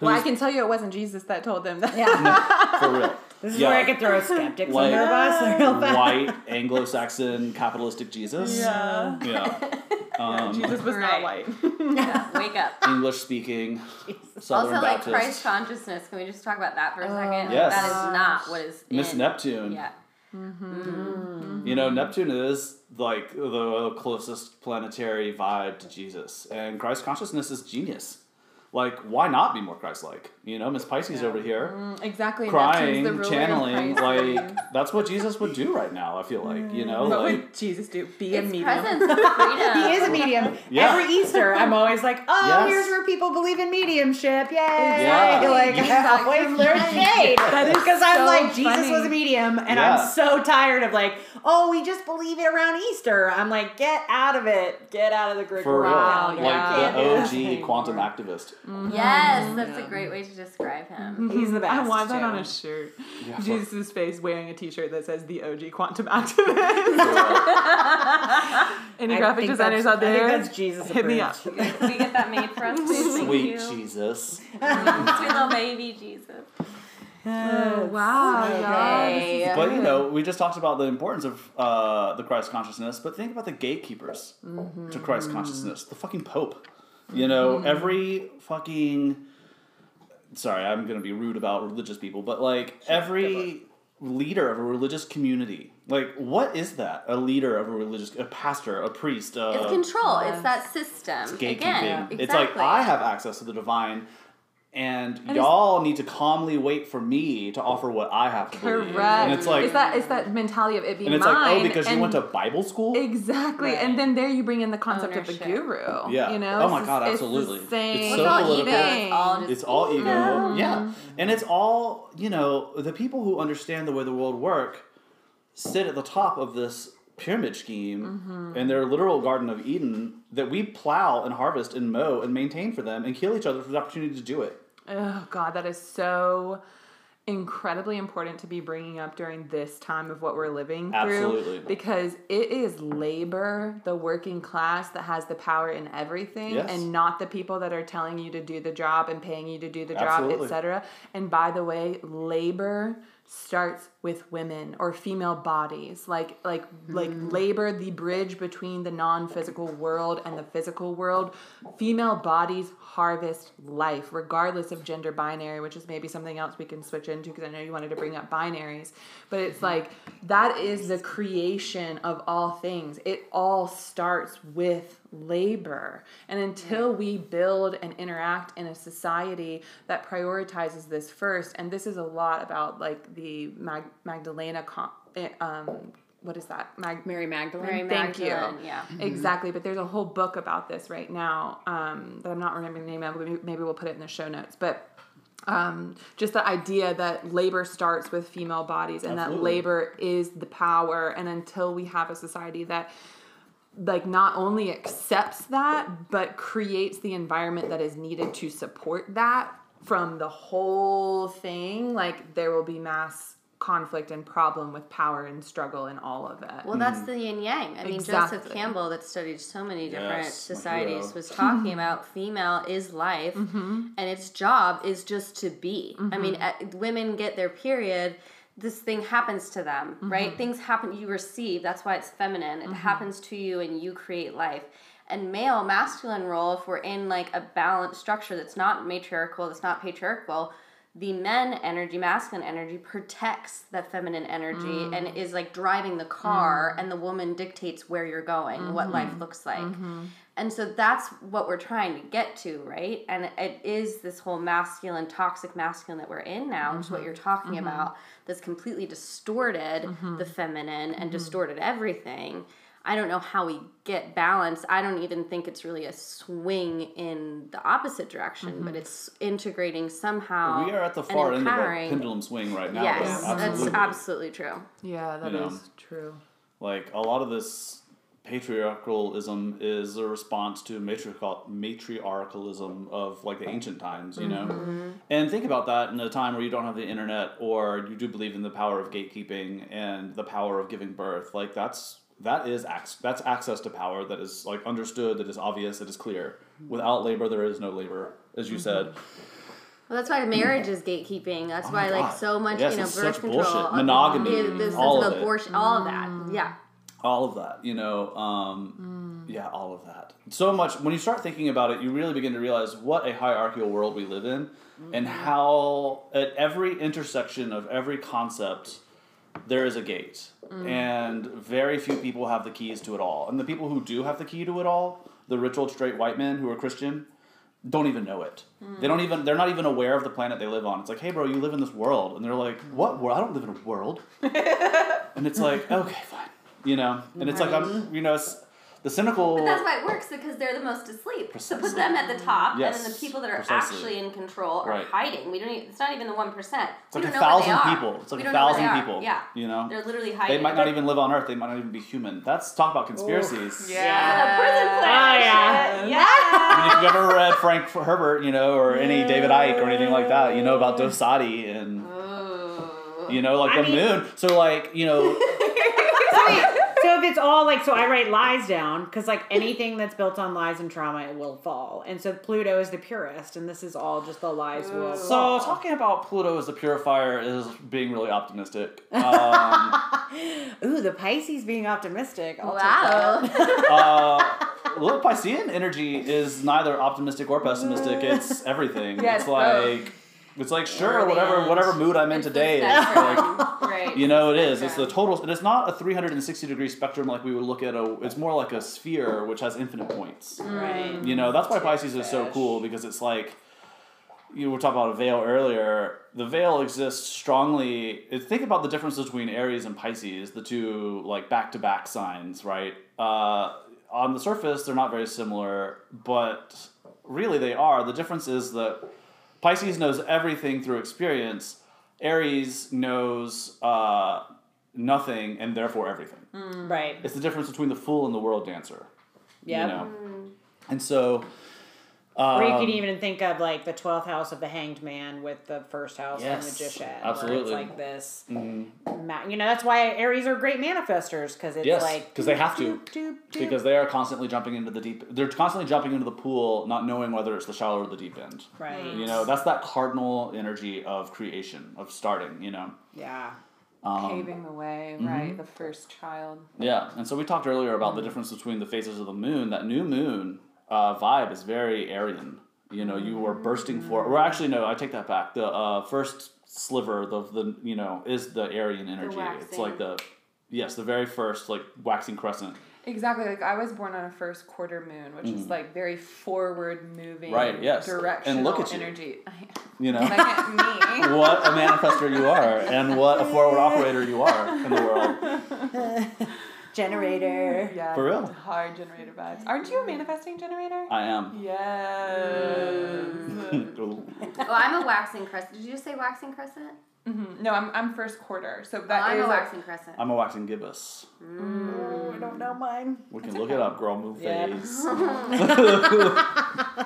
Well, I can tell you it wasn't Jesus that told them that. Yeah. for real. This is Yeah. where I could throw skeptics Like- under a bus real fast. White Anglo-Saxon capitalistic Jesus. Yeah. Yeah. Um, Jesus was Right. not white. Wake up. English speaking Southern also, like Baptist. Christ consciousness. Can we just talk about that for a second? Yes. That is not what is Miss in- Neptune. Yeah. You know, Neptune is like the closest planetary vibe to Jesus, and Christ consciousness is genius. Like, why not be more Christ-like? You know, Miss Pisces over here mm, Exactly. crying, Neptune's the channeling, like that's what Jesus would do right now. I feel like you know, mm. What like would Jesus do? Be a medium. presence of freedom. He is a medium. Yeah. Every Easter, I'm always like, oh, Yes. here's where people believe in mediumship. Yay! Yeah. Like, I always learn shade. That is Because I'm so like, Jesus funny. was a medium, and Yeah. I'm so tired of like, oh, we just believe it around Easter. I'm like, get out of it. Get out of the for Gregorian real, calendar. like I the can't do this OG quantum activist. Mm-hmm. Yes, that's a great way to describe him. Mm-hmm. He's the best. I want that too. on a shirt. Yeah, Jesus' face wearing a T-shirt that says "The OG Quantum Activist." Any I graphic designers out there? I think that's Jesus. Hit me up. Can we get that made for us, please? Sweet you. Jesus. Mm-hmm. Sweet little baby Jesus. Oh wow! Okay. y'all, this is But you know, we just talked about the importance of uh, the Christ consciousness, but think about the gatekeepers to Christ consciousness. The fucking Pope. You know, every fucking. Sorry, I'm gonna be rude about religious people, but like every leader of a religious community, like what is that? A leader of a religious, a pastor, a priest, a It's control. It's that system. gatekeeping. Again, It's like. I have access to the divine. And, y'all need to calmly wait for me to offer what I have to believe. Correct. And it's like, it's that it's that mentality of it being and it's mine. like, oh, because you went to Bible school. Exactly, Right. and then there you bring in the concept of Ownership. the guru. Yeah. you know. Oh my the- God, it's the absolutely. It's same so It's all political. ego. It's all just It's all ego. ego. Yeah. And it's all, you know, the people who understand the way the world work sit at the top of this pyramid scheme Mm-hmm. in their literal Garden of Eden that we plow and harvest and mow and maintain for them and kill each other for the opportunity to do it. Oh God, that is so incredibly important to be bringing up during this time of what we're living Absolutely. through because it is labor the working class that has the power in everything Yes. and not the people that are telling you to do the job and paying you to do the job Absolutely. etc and by the way labor starts with women or female bodies like like like mm. labor the bridge between the non-physical world and the physical world. Female bodies harvest life regardless of gender binary which is maybe something else we can switch into because i know you wanted to bring up binaries. But it's mm-hmm. like that is the creation of all things. It all starts with labor and until we build and interact in a society that prioritizes this first and this is a lot about like the Mag- magdalena eh, um what is that Mag- Mary Magdalene. Mary Thank you. Magdalene, Yeah. Exactly, but there's a whole book about this right now um, that I'm not remembering the name of. Maybe, maybe we'll put it in the show notes. But um, just the idea that labor starts with female bodies and that labor is the power. And until we have a society that like not only accepts that but creates the environment that is needed to support that from the whole thing like there will be mass conflict and problem with power and struggle and all of it Well, that's mm-hmm. the yin yang. I mean, Joseph Campbell, that studied so many different Yes, societies, was talking about female is life, mm-hmm. and its job is just to be. I mean, uh, women get their period. This thing happens to them, mm-hmm. right? Things happen. You receive. That's why it's feminine. It mm-hmm. happens to you, and you create life. And male masculine role, if we're in like a balanced structure that's not matriarchal, that's not patriarchal, the men energy, masculine energy, protects that feminine energy mm. and is like driving the car, mm. and the woman dictates where you're going, what life mm-hmm. looks like. And so that's what we're trying to get to, right? And it is this whole masculine, toxic masculine that we're in now, which is what mm-hmm. you're talking mm-hmm. about, that's completely distorted mm-hmm. the feminine and distorted everything. I don't know how we get balance. I don't even think it's really a swing in the opposite direction, but it's integrating somehow. We are at the far end of a empowering- pendulum swing right now. Yes, though. that's Absolutely. absolutely true. yeah that is You know. true like a lot of this patriarchalism is a response to matriarchal matriarchalism of like the ancient times you know mm-hmm. and think about that in a time where you don't have the internet or you do believe in the power of gatekeeping and the power of giving birth like that's that is ac- that's access to power that is like understood, that is obvious, that is clear. Without labor, there is no labor, as you said. Mm-hmm. Well, that's why marriage is gatekeeping. That's oh why, like, God. so much, Yes, you know, it's birth such control, bullshit. Monogamy, the, the sense all of of it. abortion, all of that. Mm-hmm. Yeah. All of that you know um, mm. yeah all of that. So much when you start thinking about it you really begin to realize what a hierarchical world we live in and mm-hmm. how at every intersection of every concept there is a gate. Mm. And very few people have the keys to it all. And the people who do have the key to it all the rich old straight white men who are christian don't even know it. They mm. don't even they're not even aware of the planet they live on. It's like hey bro you live in this world. And they're like what world i don't live in a world. And it's like okay fine you know and it's like i'm you know it's the cynical But that's why it works because they're the most asleep. So put them at the top, and then the people that are precisely. actually in control are Right. hiding. We don't. Even, it's not even the one percent. It's like a thousand people. It's like we a don't know where thousand people. Yeah, You know? they're literally hiding. They might not even live on Earth. They might not even be human. That's talk about conspiracies. Yeah, the prison Oh, yeah. shit. yeah. I mean, if you've ever read Frank Herbert, you know, or any David Icke or anything like that, you know about Dosadi and Ooh. you know, like I the mean- moon. So like, you know, So if it's all like, so I write lies down because like anything that's built on lies and trauma, it will fall. And so Pluto is the purest, and this is all just the lies will so fall. talking about Pluto as the purifier is being really optimistic. Um, Ooh, the Pisces being optimistic. I'll Wow. Take uh, little Piscean energy is neither optimistic or pessimistic. It's everything. Yeah, it's it's like it's like sure, Brilliant. whatever whatever mood I'm in today. It's spectrum. like right. you know it is. It's the total. And it's not a 360 degree spectrum like we would look at a. It's more like a sphere which has infinite points. right. You know that's why Pisces is so cool because it's like. You were talking about a veil earlier. The veil exists strongly. Think about the difference between Aries and Pisces, the two like back to back signs, right? Uh, on the surface, they're not very similar, but really they are. The difference is that Pisces knows everything through experience. Aries knows uh, nothing and therefore everything. Right. It's the difference between the fool and the world dancer. Yeah. You know? And so. Or you um, can even think of like the twelfth house of the Hanged Man with the first house Yes, and the Magician. absolutely. Where it's like this. mhm. Ma- you know that's why Aries are great manifestors because it's Yes, like 'cause they have to. doop, doop, doop. because they are constantly jumping into the deep they're constantly jumping into the pool not knowing whether it's the shallow or the deep end right. you know that's that cardinal energy of creation of starting you know Yeah. um, Paving the way, Mhm. right? The first child. yeah and so we talked earlier about the difference between the phases of the moon that new moon uh, vibe is very Arian you know you are bursting for or actually no i take that back the uh, first sliver the, the you know is the Arian energy it's like the yes the very first like waxing crescent Exactly. Like I was born on a first quarter moon, which is like very forward moving. Right, yes. And look at you. energy. you know me. what a manifester you are and what a forward operator you are in the world. Generator. Yeah, For real. Hard generator vibes. Aren't you a manifesting generator? I am. Yes. Ooh. Oh, I'm a waxing crescent. Did you just say waxing crescent? Mhm. No, I'm, I'm first quarter. So Oh, that I'm is a waxing crescent. I'm a waxing gibbous. Oh, I don't know mine. We can look it up, girl. Move Yeah. phase.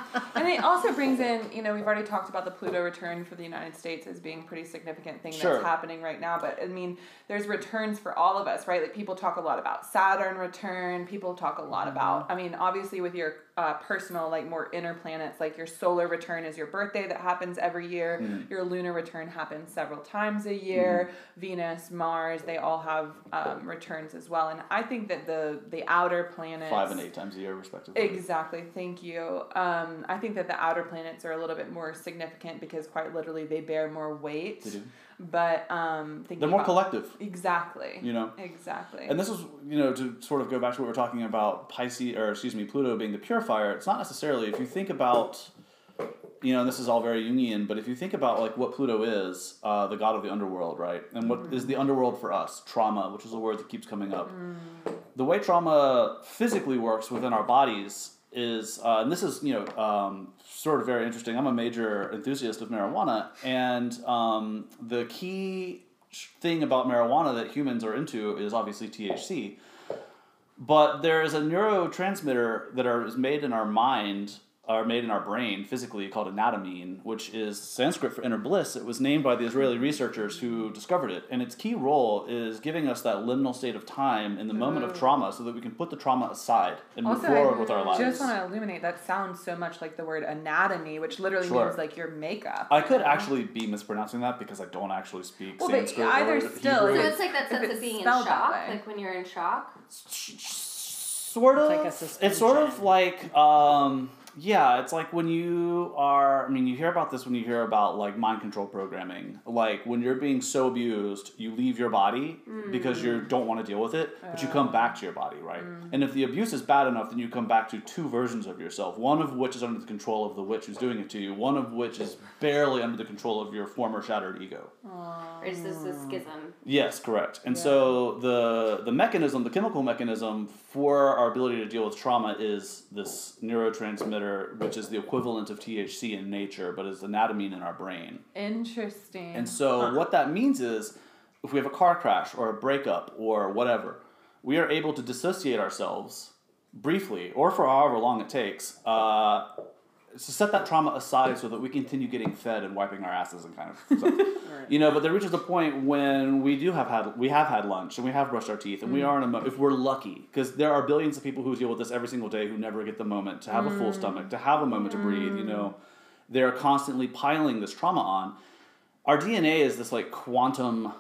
And it also brings in, you know, we've already talked about the Pluto return for the United States as being a pretty significant thing Sure. that's happening right now. But I mean, there's returns for all of us, right? Like people talk a lot about Saturn return. People talk a lot about, I mean, obviously with your uh, personal, like more inner planets, like your solar return is your birthday that happens every year. Mm. Your lunar return happens several times a year. Venus, Mars, they all have um, returns as well. And I think that the the outer planets Five and eight times a year, respectively. Exactly. Thank you. Um, I think that the outer planets are a little bit more significant because quite literally they bear more weight. They do. But um, They're more about- collective, Exactly. you know. Exactly. And this is, you know, to sort of go back to what we are talking about Pisces, or excuse me, Pluto being the purifier. It's not necessarily if you think about, you know, this is all very Jungian, but if you think about like what Pluto is, uh, the god of the underworld, right? And what is the underworld for us? Trauma, which is a word that keeps coming up. The way trauma physically works within our bodies is, uh, and this is, you know, um, sort of very interesting. I'm a major enthusiast of marijuana, and um, the key thing about marijuana that humans are into is obviously THC. But there is a neurotransmitter that are, is made in our mind are made in our brain physically called anatomine, which is Sanskrit for inner bliss. It was named by the Israeli researchers who discovered it, and its key role is giving us that liminal state of time in the moment of trauma, so that we can put the trauma aside and move Also, forward I with our lives. I just want to illuminate that sounds so much like the word anatomy, which literally Sure. means like your makeup. I could actually be mispronouncing that because I don't actually speak Well, but Sanskrit either or still, Hebrew. So it's like that sense of being in spelled shock, like when you're in shock. sort of like a it's sort of like um yeah it's like when you are i mean you hear about this when you hear about like mind control programming. Like when you're being so abused you leave your body because you mm. don't want to deal with it but you come back to your body right? Mm. And if the abuse is bad enough then you come back to two versions of yourself. One of which is under the control of the witch who's doing it to you. One of which is barely under the control of your former shattered ego. Or is this a schism? Yes, correct. And so the the mechanism, the chemical mechanism for our ability to deal with trauma is this neurotransmitter, which is the equivalent of THC in nature, but is anatomine in our brain. Interesting. And so what that means is if we have a car crash or a breakup or whatever, we are able to dissociate ourselves briefly or for however long it takes. Uh, to set that trauma aside so that we continue getting fed and wiping our asses and kind of stuff. you know but there reaches a point when we do have had we have had lunch and we have brushed our teeth and we mm. are in a mo- if we're lucky because there are billions of people who deal with this every single day who never get the moment to have a full mm. stomach to have a moment to breathe you know. Mm. They're constantly piling this trauma on. Our dna is this like quantum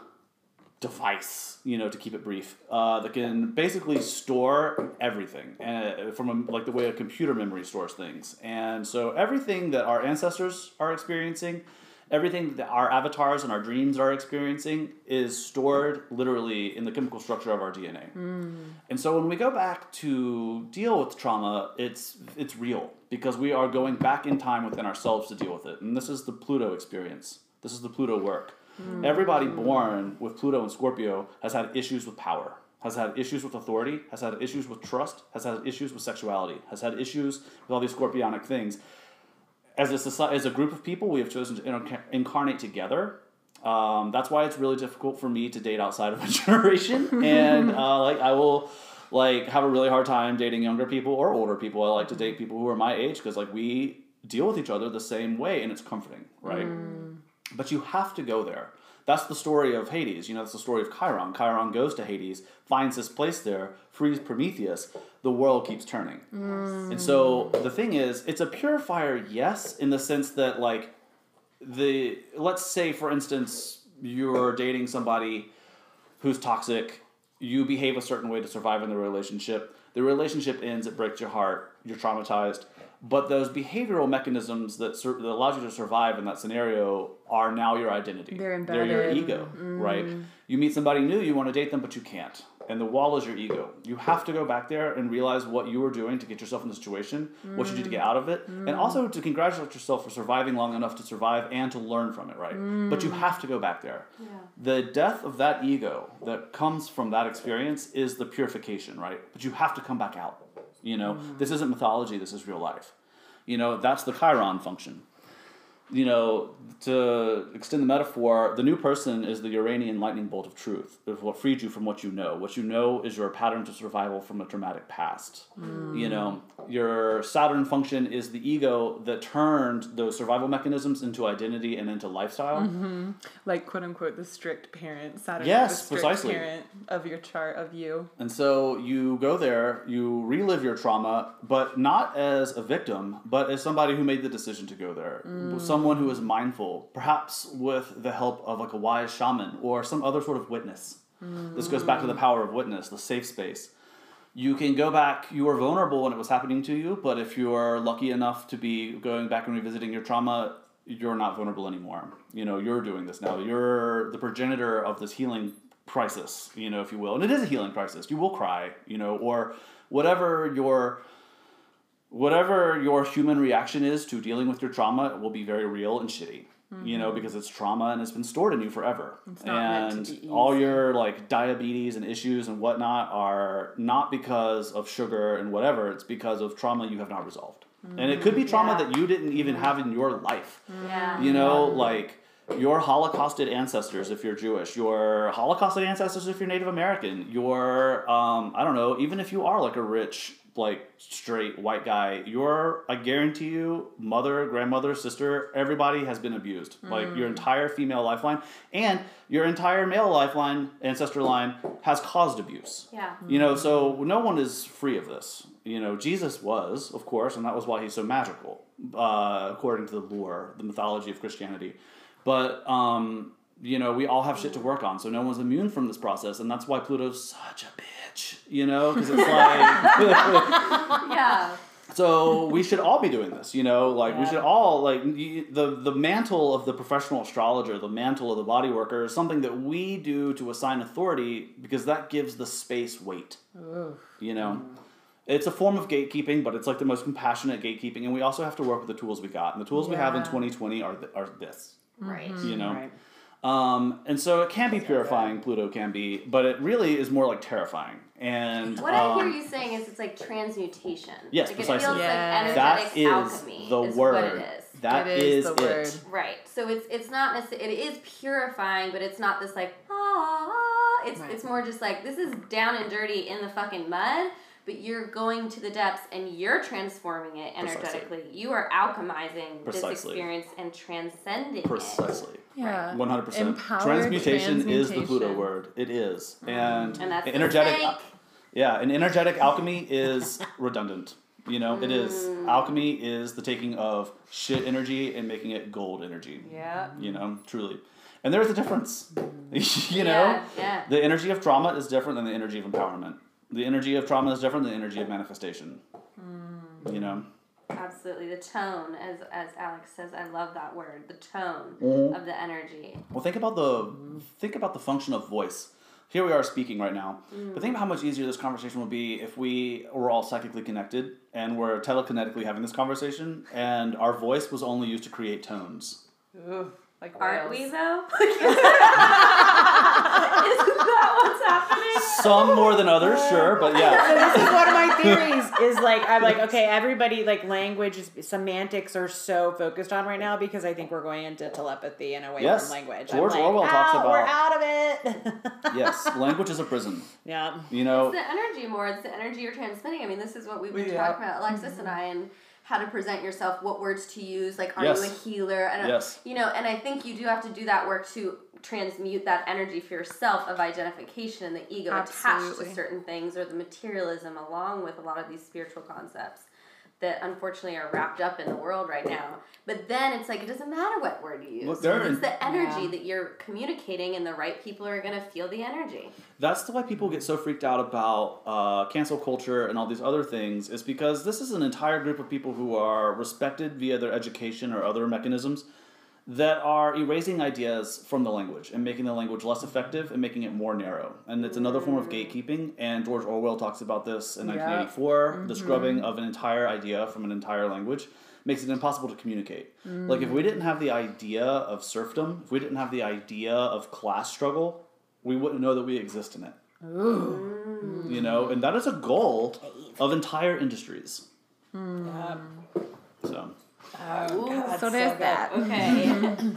device, you know, to keep it brief, uh, that can basically store everything, and from a, like the way a computer memory stores things. And so everything that our ancestors are experiencing, everything that our avatars and our dreams are experiencing, is stored literally in the chemical structure of our DNA. And so when we go back to deal with trauma, it's it's real because we are going back in time within ourselves to deal with it. And this is the Pluto experience. This is the Pluto work. Everybody born with Pluto and Scorpio has had issues with power, has had issues with authority, has had issues with trust, has had issues with sexuality, has had issues with all these scorpionic things. As a society, as a group of people, we have chosen to inca- incarnate together. Um, that's why it's really difficult for me to date outside of a generation, and uh, like I will like have a really hard time dating younger people or older people. I like to date people who are my age because like we deal with each other the same way, and it's comforting, right? But you have to go there. That's the story of Hades. You know, that's the story of Chiron. Chiron goes to Hades, finds this place there, frees Prometheus. The world keeps turning. Mm. And so the thing is, it's a purifier, yes, in the sense that, like, the let's say, for instance, you're dating somebody who's toxic, you behave a certain way to survive in the relationship. The relationship ends, it breaks your heart, you're traumatized. But those behavioral mechanisms that, sur- that allows you to survive in that scenario are now your identity. They're They're your embedded. ego, right? Mm-hmm. You meet somebody new, you want to date them, but you can't. And the wall is your ego. You have to go back there and realize what you were doing to get yourself in the situation, what you did to get out of it, and mm-hmm. also to congratulate yourself for surviving long enough to survive and to learn from it, right? But you mm. have to go back there. The death of that ego that comes from that experience is the purification, right? But you have to come back out. You know, mm. this isn't mythology, this is real life. You know, that's the Chiron function you know, to extend the metaphor, the new person is the Uranian lightning bolt of truth. It's what freed you from what you know. What you know is your pattern to survival from a traumatic past. Mm. You know, your Saturn function is the ego that turned those survival mechanisms into identity and into lifestyle. Mm-hmm. like quote unquote the strict parent, Saturn Yes, is the strict precisely. parent of your chart of you. And so you go there, you relive your trauma, but not as a victim, but as somebody who made the decision to go there. Mm. Someone who is mindful, perhaps with the help of like a wise shaman or some other sort of witness. This goes back to the power of witness, the safe space. You can go back, you were vulnerable when it was happening to you, but if you are lucky enough to be going back and revisiting your trauma, you're not vulnerable anymore. You know, you're doing this now. You're the progenitor of this healing crisis, you know, if you will. And it is a healing crisis. You will cry, you know, or whatever your whatever your human reaction is to dealing with your trauma will be very real and shitty. You know, because it's trauma and it's been stored in you forever. and all your like diabetes and issues and whatnot are not because of sugar and whatever, it's because of trauma you have not resolved. And it could be trauma Yeah. that you didn't even have in your life. Yeah. You know, like your Holocausted ancestors if you're Jewish, your Holocausted ancestors if you're Native American, your um, I don't know, even if you are like a rich like straight white guy, your I guarantee you, mother, grandmother, sister, everybody has been abused. Like your entire female lifeline and your entire male lifeline, ancestor line has caused abuse. Yeah. You know, so no one is free of this. You know, Jesus was, of course, and that was why he's so magical, uh, according to the lore, the mythology of Christianity. But, um, you know, we all have shit to work on, so no one's immune from this process, and that's why Pluto's such a bitch, you know? Because it's like. Yeah. So we should all be doing this, you know. Like we should all like the the mantle of the professional astrologer, the mantle of the body worker, is something that we do to assign authority because that gives the space weight. You know, mm. it's a form of gatekeeping, but it's like the most compassionate gatekeeping, and we also have to work with the tools we got, and the tools we have in twenty twenty are th- are this. Right. You know. Mm-hmm. Right. Um, and so it can be purifying, Pluto can be, but it really is more like terrifying. And What um, I hear you saying is it's like transmutation. Yes, like precisely. It feels Yes. like that energetic is alchemy. the is word. What it is. That It is, is the it. word. Right. So it's it's not necessarily it is purifying, but it's not this like ah. It's Right. it's more just like this is down and dirty in the fucking mud, but you're going to the depths and you're transforming it Precisely. energetically. You are alchemizing this experience and transcending it. Precisely. Yeah. One hundred percent. Empowered Transmutation is the Pluto word. It is, and, And that's energetic. snake. Yeah, and energetic alchemy is redundant. You know, it is Mm. alchemy is the taking of shit energy and making it gold energy. Yeah. You know, truly, and there's a difference. you know, Yeah, yeah. the energy of trauma is different than the energy of empowerment. The energy of trauma is different than the energy of manifestation. Mm. You know. Absolutely. The tone, as as Alex says, I love that word. The tone Mhm. of the energy. Well, think about the think about the function of voice. Here we are speaking right now, but think about how much easier this conversation would be if we were all psychically connected and we're telekinetically having this conversation, and our voice was only used to create tones. Ooh, like Aren't we though? Isn't that what's happening? Some more than others, sure, but yeah. So this is one of my theories. Is like I'm like okay, everybody like language is semantics are so focused on right now because I think we're going into telepathy and away Yes. from language. George I'm like, Orwell talks about We're out of it. Yes, language is a prison. yeah. You know, It's the energy more. It's the energy you're transmitting. I mean, this is what we've been Yeah. talking about, Alexis and mm-hmm. I, and how to present yourself, what words to use. Like, are Yes. you a healer? And uh, Yes. you know, and I think you do have to do that work to transmute that energy for yourself of identification and the ego attached to certain things, or the materialism along with a lot of these spiritual concepts that unfortunately are wrapped up in the world right now. But then it's like it doesn't matter what word you use. There it's the energy Yeah. that you're communicating, and the right people are going to feel the energy. That's why people get so freaked out about uh, cancel culture and all these other things, is because this is an entire group of people who are respected via their education or other mechanisms that are erasing ideas from the language and making the language less effective and making it more narrow. And it's another form of gatekeeping, and George Orwell talks about this in Yeah. 1984 mm-hmm. the scrubbing of an entire idea from an entire language. Makes it impossible to communicate. Like, if we mm. didn't have the idea of serfdom, if we didn't have the idea of class struggle, we wouldn't know that we exist in it. You know, and that is a goal of entire industries. Mm. So, Ooh, God, So there's good. that. Okay.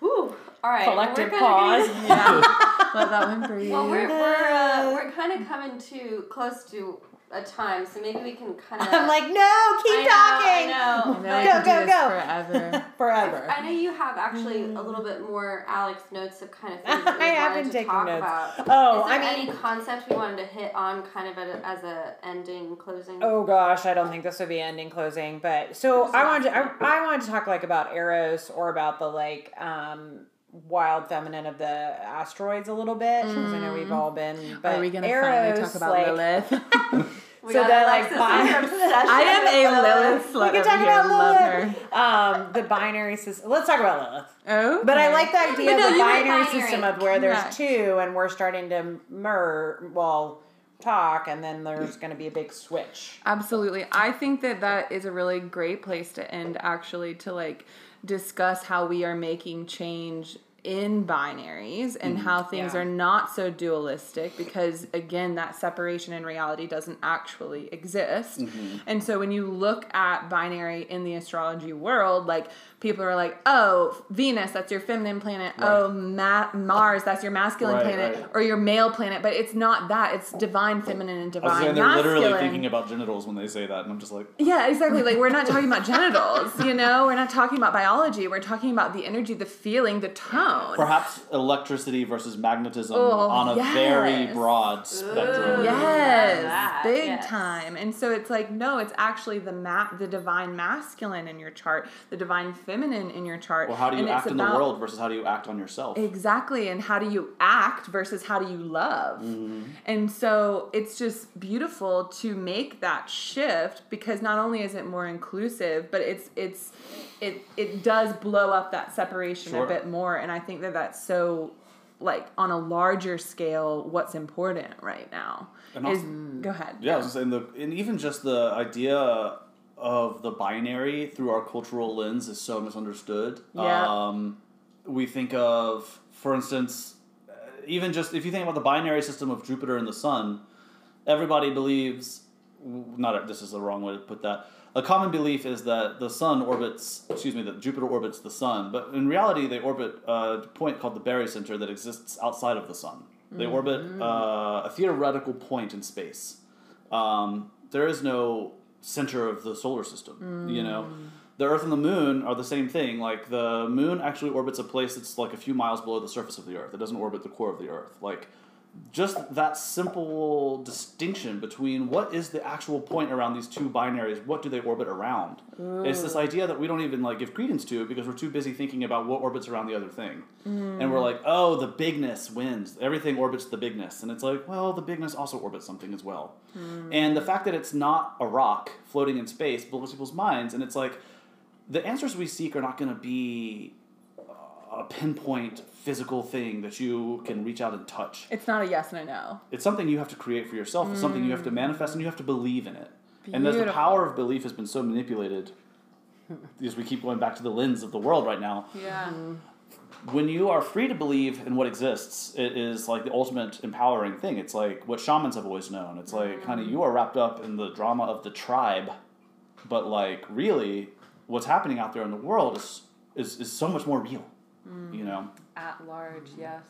Whew. All right. well, Collective we're gonna pause. be- Let that one breathe. well, we're we're, uh, we're kind of coming to close to a time, so maybe we can kind of. I'm like, no, keep talking. I know. I know but Go, could go, go. forever. Forever. I know you have actually a little bit more Alex notes of kind of things that we I have wanted been to taking talk notes. about. Oh, Is there I mean, any concept we wanted to hit on, kind of a, as a ending, closing? Oh gosh, I don't think this would be ending closing, but so I wanted to, I, I wanted to talk like about Eros or about the like um wild feminine of the asteroids a little bit because I know we've all been. But Are we gonna Eros, finally talk about like, Lilith? We so they're, like, Alexis' obsession I am a Lilith We slut can talk about Lilith. Um, the binary system. Let's talk about Lilith. Oh, But I like the idea But no, of the binary, binary. system of where there's Correct. two and we're starting to mer well talk and then there's going to be a big switch. Absolutely. I think that that is a really great place to end actually to like discuss how we are making change in binaries and mm-hmm. how things Yeah. are not so dualistic because again that separation in reality doesn't actually exist. Mm-hmm. And so when you look at binary in the astrology world like people are like oh venus that's your feminine planet oh Ma- mars that's your masculine Right, planet right. or your male planet but it's not that it's divine feminine and I was divine saying they're masculine literally thinking about genitals when they say that, and I'm just like, yeah, exactly. Like we're not talking about genitals, you know? We're not talking about biology. We're talking about the energy, the feeling, the tone. perhaps electricity versus magnetism Oh, on a yes. very broad spectrum. Yes, big yes. time. And so it's like no, it's actually the ma- the divine masculine in your chart, the divine feminine in your chart. Well, how do you and act in the world versus how do you act on yourself? Exactly, and how do you act versus how do you love? Mm-hmm. And so it's just beautiful to make that shift because not only is it more inclusive, but it's it's it it does blow up that separation Sure. a bit more, and I think that that's so like on a larger scale what's important right now And is go ahead Yeah, I was saying the and even just the idea of the binary through our cultural lens is so misunderstood. Yeah. Um, we think of, for instance, uh, even just if you think about the binary system of Jupiter and the Sun, everybody believes. Not this is the wrong way to put that. A common belief is that the Sun orbits, excuse me, that Jupiter orbits the Sun, but in reality, they orbit a point called the Barycenter that exists outside of the Sun. They orbit uh, a theoretical point in space um, there is no center of the solar system. You know, the Earth and the Moon are the same thing. Like the Moon actually orbits a place that's like a few miles below the surface of the Earth. It doesn't orbit the core of the Earth. Like just that simple distinction between what is the actual point around these two binaries what do they orbit around? It's this mm. idea that we don't even like give credence to because we're too busy thinking about what orbits around the other thing. And we're like oh the bigness wins. Everything orbits the bigness. And it's like well the bigness also orbits something as well. Mm. And the fact that it's not a rock floating in space blows people's minds. And it's like the answers we seek are not going to be a pinpoint physical thing that you can reach out and touch it's not a yes and a no it's something you have to create for yourself. It's something you have to mm. manifest, and you have to believe in it. And as the power of belief has been so manipulated, as we keep going back to the lens of the world right now, yeah mm-hmm. when you are free to believe in what exists, it is like the ultimate empowering thing. It's like what shamans have always known. It's like, mm. honey, you are wrapped up in the drama of the tribe, but like really, what's happening out there in the world is is, is so much more real. You know. at large yes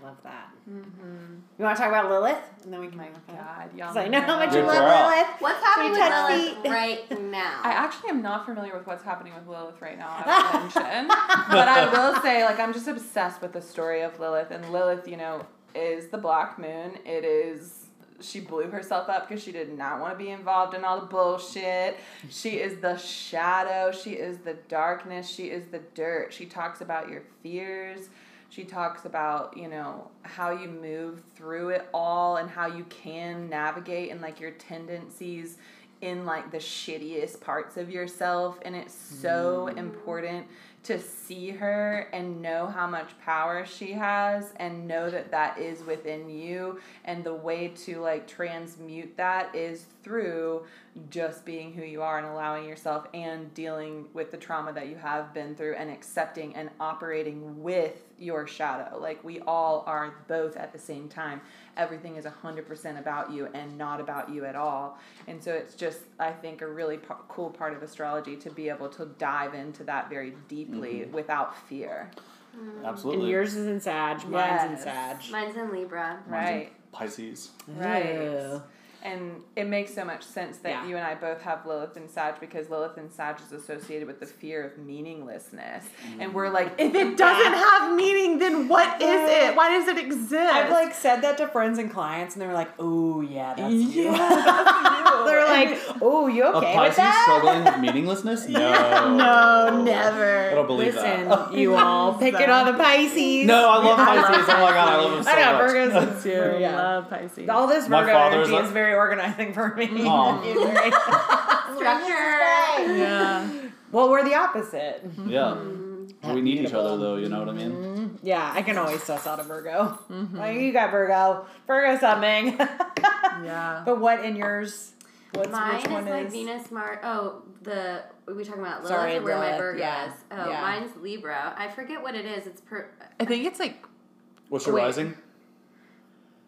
I love that. Mm-hmm. You want to talk about Lilith? And then we can. my god y'all Because I know how much you love girl. Lilith. What's happening with Lilith feet? right now? I actually am not familiar with what's happening with Lilith right now. I would mention, but I will say, like, I'm just obsessed with the story of Lilith, and Lilith, you know, is the Black Moon. It is. She blew herself up because she did not want to be involved in all the bullshit. She is the shadow. She is the darkness. She is the dirt. She talks about your fears. She talks about, you know, how you move through it all and how you can navigate and like your tendencies in like the shittiest parts of yourself and it's so mm. important to see her and know how much power she has and know that that is within you. And the way to like transmute that is through just being who you are and allowing yourself and dealing with the trauma that you have been through and accepting and operating with your shadow. Like we all are both at the same time everything is 100% about you and not about you at all and so it's just i think a really p- cool part of astrology to be able to dive into that very deeply mm-hmm. without fear mm. Absolutely. And yours is in Sag. Mine's in Sag. Mine's in Libra. right Pisces. Right. Ew. And it makes so much sense that Yeah. you and I both have Lilith and Sag because Lilith and Sag is associated with the fear of meaninglessness. And we're like, if it doesn't have meaning, then what is it? Why does it exist? I've like said that to friends and clients, and they're like, "Oh yeah, that's you." yeah, that's you. they're like, "Oh, you A okay with Pisces that?" struggling with meaninglessness? No. No, never. I don't believe Listen, that. you all pick it on the Pisces. No, I love Pisces. Oh my god, I love them so I know much. Virgos is too. I Yeah. love Pisces. All this Virgo energy a- is very organizing for me. Very- Structure. yeah. well, we're the opposite. Yeah. We need each other though, you know what I mean? Mm-hmm. Yeah, I can always suss out a Virgo. Like, you got Virgo. Virgo something. Yeah. but what in yours? What's, Mine which is one like is? Venus, Mars. Oh, the are we talking about Lilith Sorry, or where my Lilith, Virgo yeah, is? Oh, yeah. mine's Libra. I forget what it is. It's per. I think it's like What's your Wait. rising?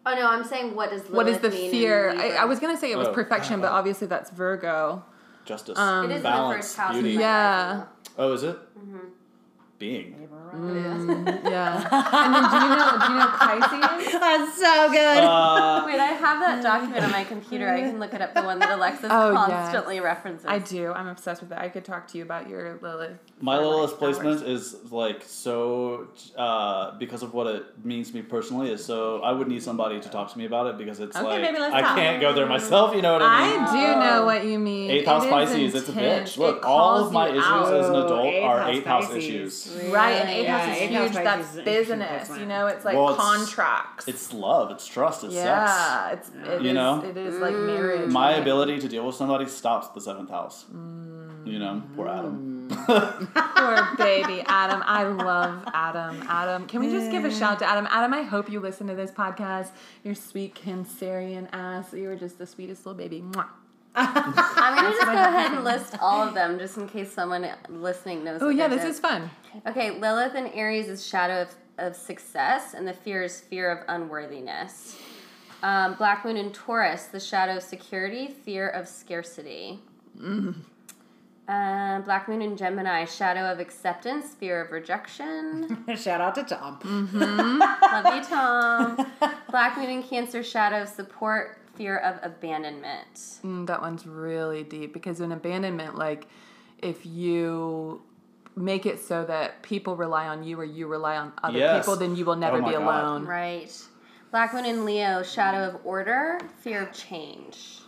Oh no, I'm saying what does Lilith what is the mean fear? I, I was gonna say it was Oh. perfection, but obviously that's Virgo. Justice. Um, It is balance, in the first house. beauty. of my Yeah. rising. Oh, is it? Being. Yeah. and then do you know do you know Pisces? That's so good. Uh, Wait, I have that document on my computer. I can look it up. The one that Alexis Oh, yes. constantly references. I do. I'm obsessed with it. I could talk to you about your Lilith. my for, Lilith like, placement hours. is like so uh, because of what it means to me personally is so I would need somebody to talk to me about it because it's Okay, like maybe let's I talk. can't go there myself. You know what I mean? I do know what you mean. Eighth house It is Pisces, it's a bitch. Look, all of my issues out. as an adult eighth are house eighth house Pisces. issues. Right, and eighth Yeah, house is eighth huge. house That's is business. You know, it's like Well, it's- contracts. It's love, it's trust, it's sex. yeah, it's it You is- know? it is like marriage. My right? ability to deal with somebody stops at the seventh house. Mm. You know, poor Adam. Poor baby Adam. I love Adam. Adam, can we just give a shout to Adam? Adam, I hope you listen to this podcast. Your sweet Cancerian ass. You were just the sweetest little baby. Mwah. I'm gonna just go ahead and list all of them, just in case someone listening knows. Oh what yeah, this is fun. Okay, Lilith and Aries is shadow of, of success, and the fear is fear of unworthiness. Um, Black Moon and Taurus, the shadow of security, fear of scarcity. Um, Black Moon and Gemini, shadow of acceptance, fear of rejection. Shout out to Tom. Love you, Tom. Black Moon and Cancer, shadow of support, fear of abandonment. Mm, that one's really deep because in abandonment, like if you make it so that people rely on you or you rely on other Yes. people, then you will never Oh be God. alone. Right. Black Moon in Leo, shadow of order, fear of change.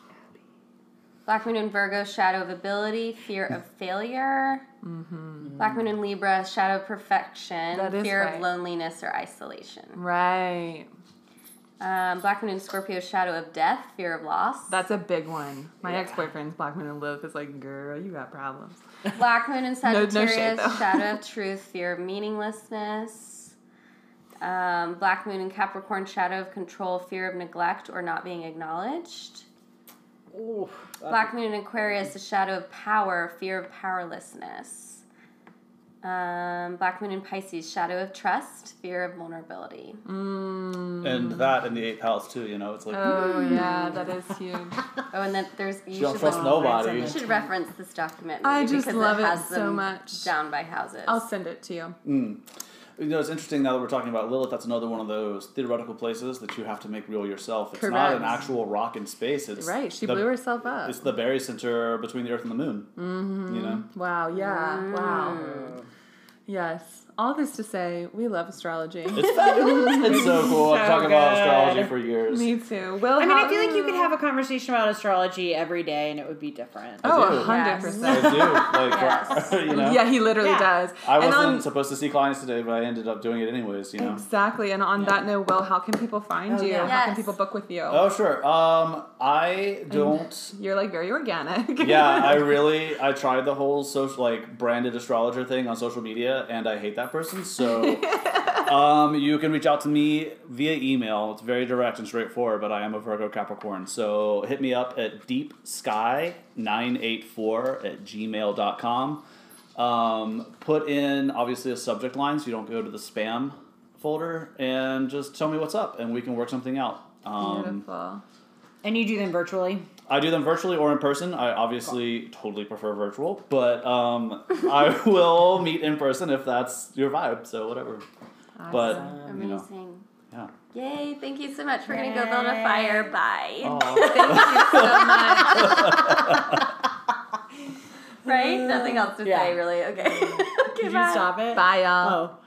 Black Moon in Virgo, shadow of ability, fear of failure. Black Moon in Libra, shadow of perfection, That is fear right. of loneliness or isolation. Right. Um, Black Moon and Scorpio, shadow of death, fear of loss. That's a big one. My ex boyfriend's Black Moon and Lilith is like, girl, you got problems. Black Moon in no shade, Sagittarius, shadow of truth, fear of meaninglessness. Um, Black Moon and Capricorn, shadow of control, fear of neglect or not being acknowledged. Ooh, Black Moon and Aquarius, the shadow of power, fear of powerlessness. Um, Black Moon in Pisces, shadow of trust, fear of vulnerability. and that in the eighth house too, you know, it's like Oh yeah, that is huge. Oh, and then there's you you don't should trust listen- nobody. You should reference this document. I just love it has so them much. Down by houses. I'll send it to you. You know, it's interesting now that we're talking about Lilith. That's another one of those theoretical places that you have to make real yourself. It's not an actual rock in space. It's Right, she the- blew herself up. It's the barycenter between the Earth and the Moon. Mm-hmm. You know, Wow, yeah, wow. Yes. All this to say, we love astrology. it's fabulous. it's so cool. I've So talked about astrology for years. Me too. Will, I mean, I feel like you could have a conversation about astrology every day and it would be different. Oh, do. a hundred I Yes. percent. do. Like, Yes. you know, Yeah, he literally Yeah. does. I And wasn't on- supposed to see clients today, but I ended up doing it anyways. You know. Exactly. And on that note, Will, how can people find Oh, you? yeah. How can people book with you? Oh sure. Um, I don't. You're like very organic. yeah, I really I tried the whole social like branded astrologer thing on social media, and I hate that person. So, um, you can reach out to me via email. It's very direct and straightforward, but I am a Virgo Capricorn. So hit me up at deepsky984 at gmail.com. Um, put in obviously a subject line so you don't go to the spam folder, and just tell me what's up, and we can work something out. Um, Beautiful. And you do them virtually? I do them virtually or in person. I obviously totally prefer virtual, but um, I will meet in person if that's your vibe. So whatever. But you know, Amazing. yeah. Yay, thank you so much. We're going to go build a fire. Bye. Thank you so much. Right? Nothing else to Yeah. say, really. Okay. okay, Did you stop it? Bye, y'all. Oh.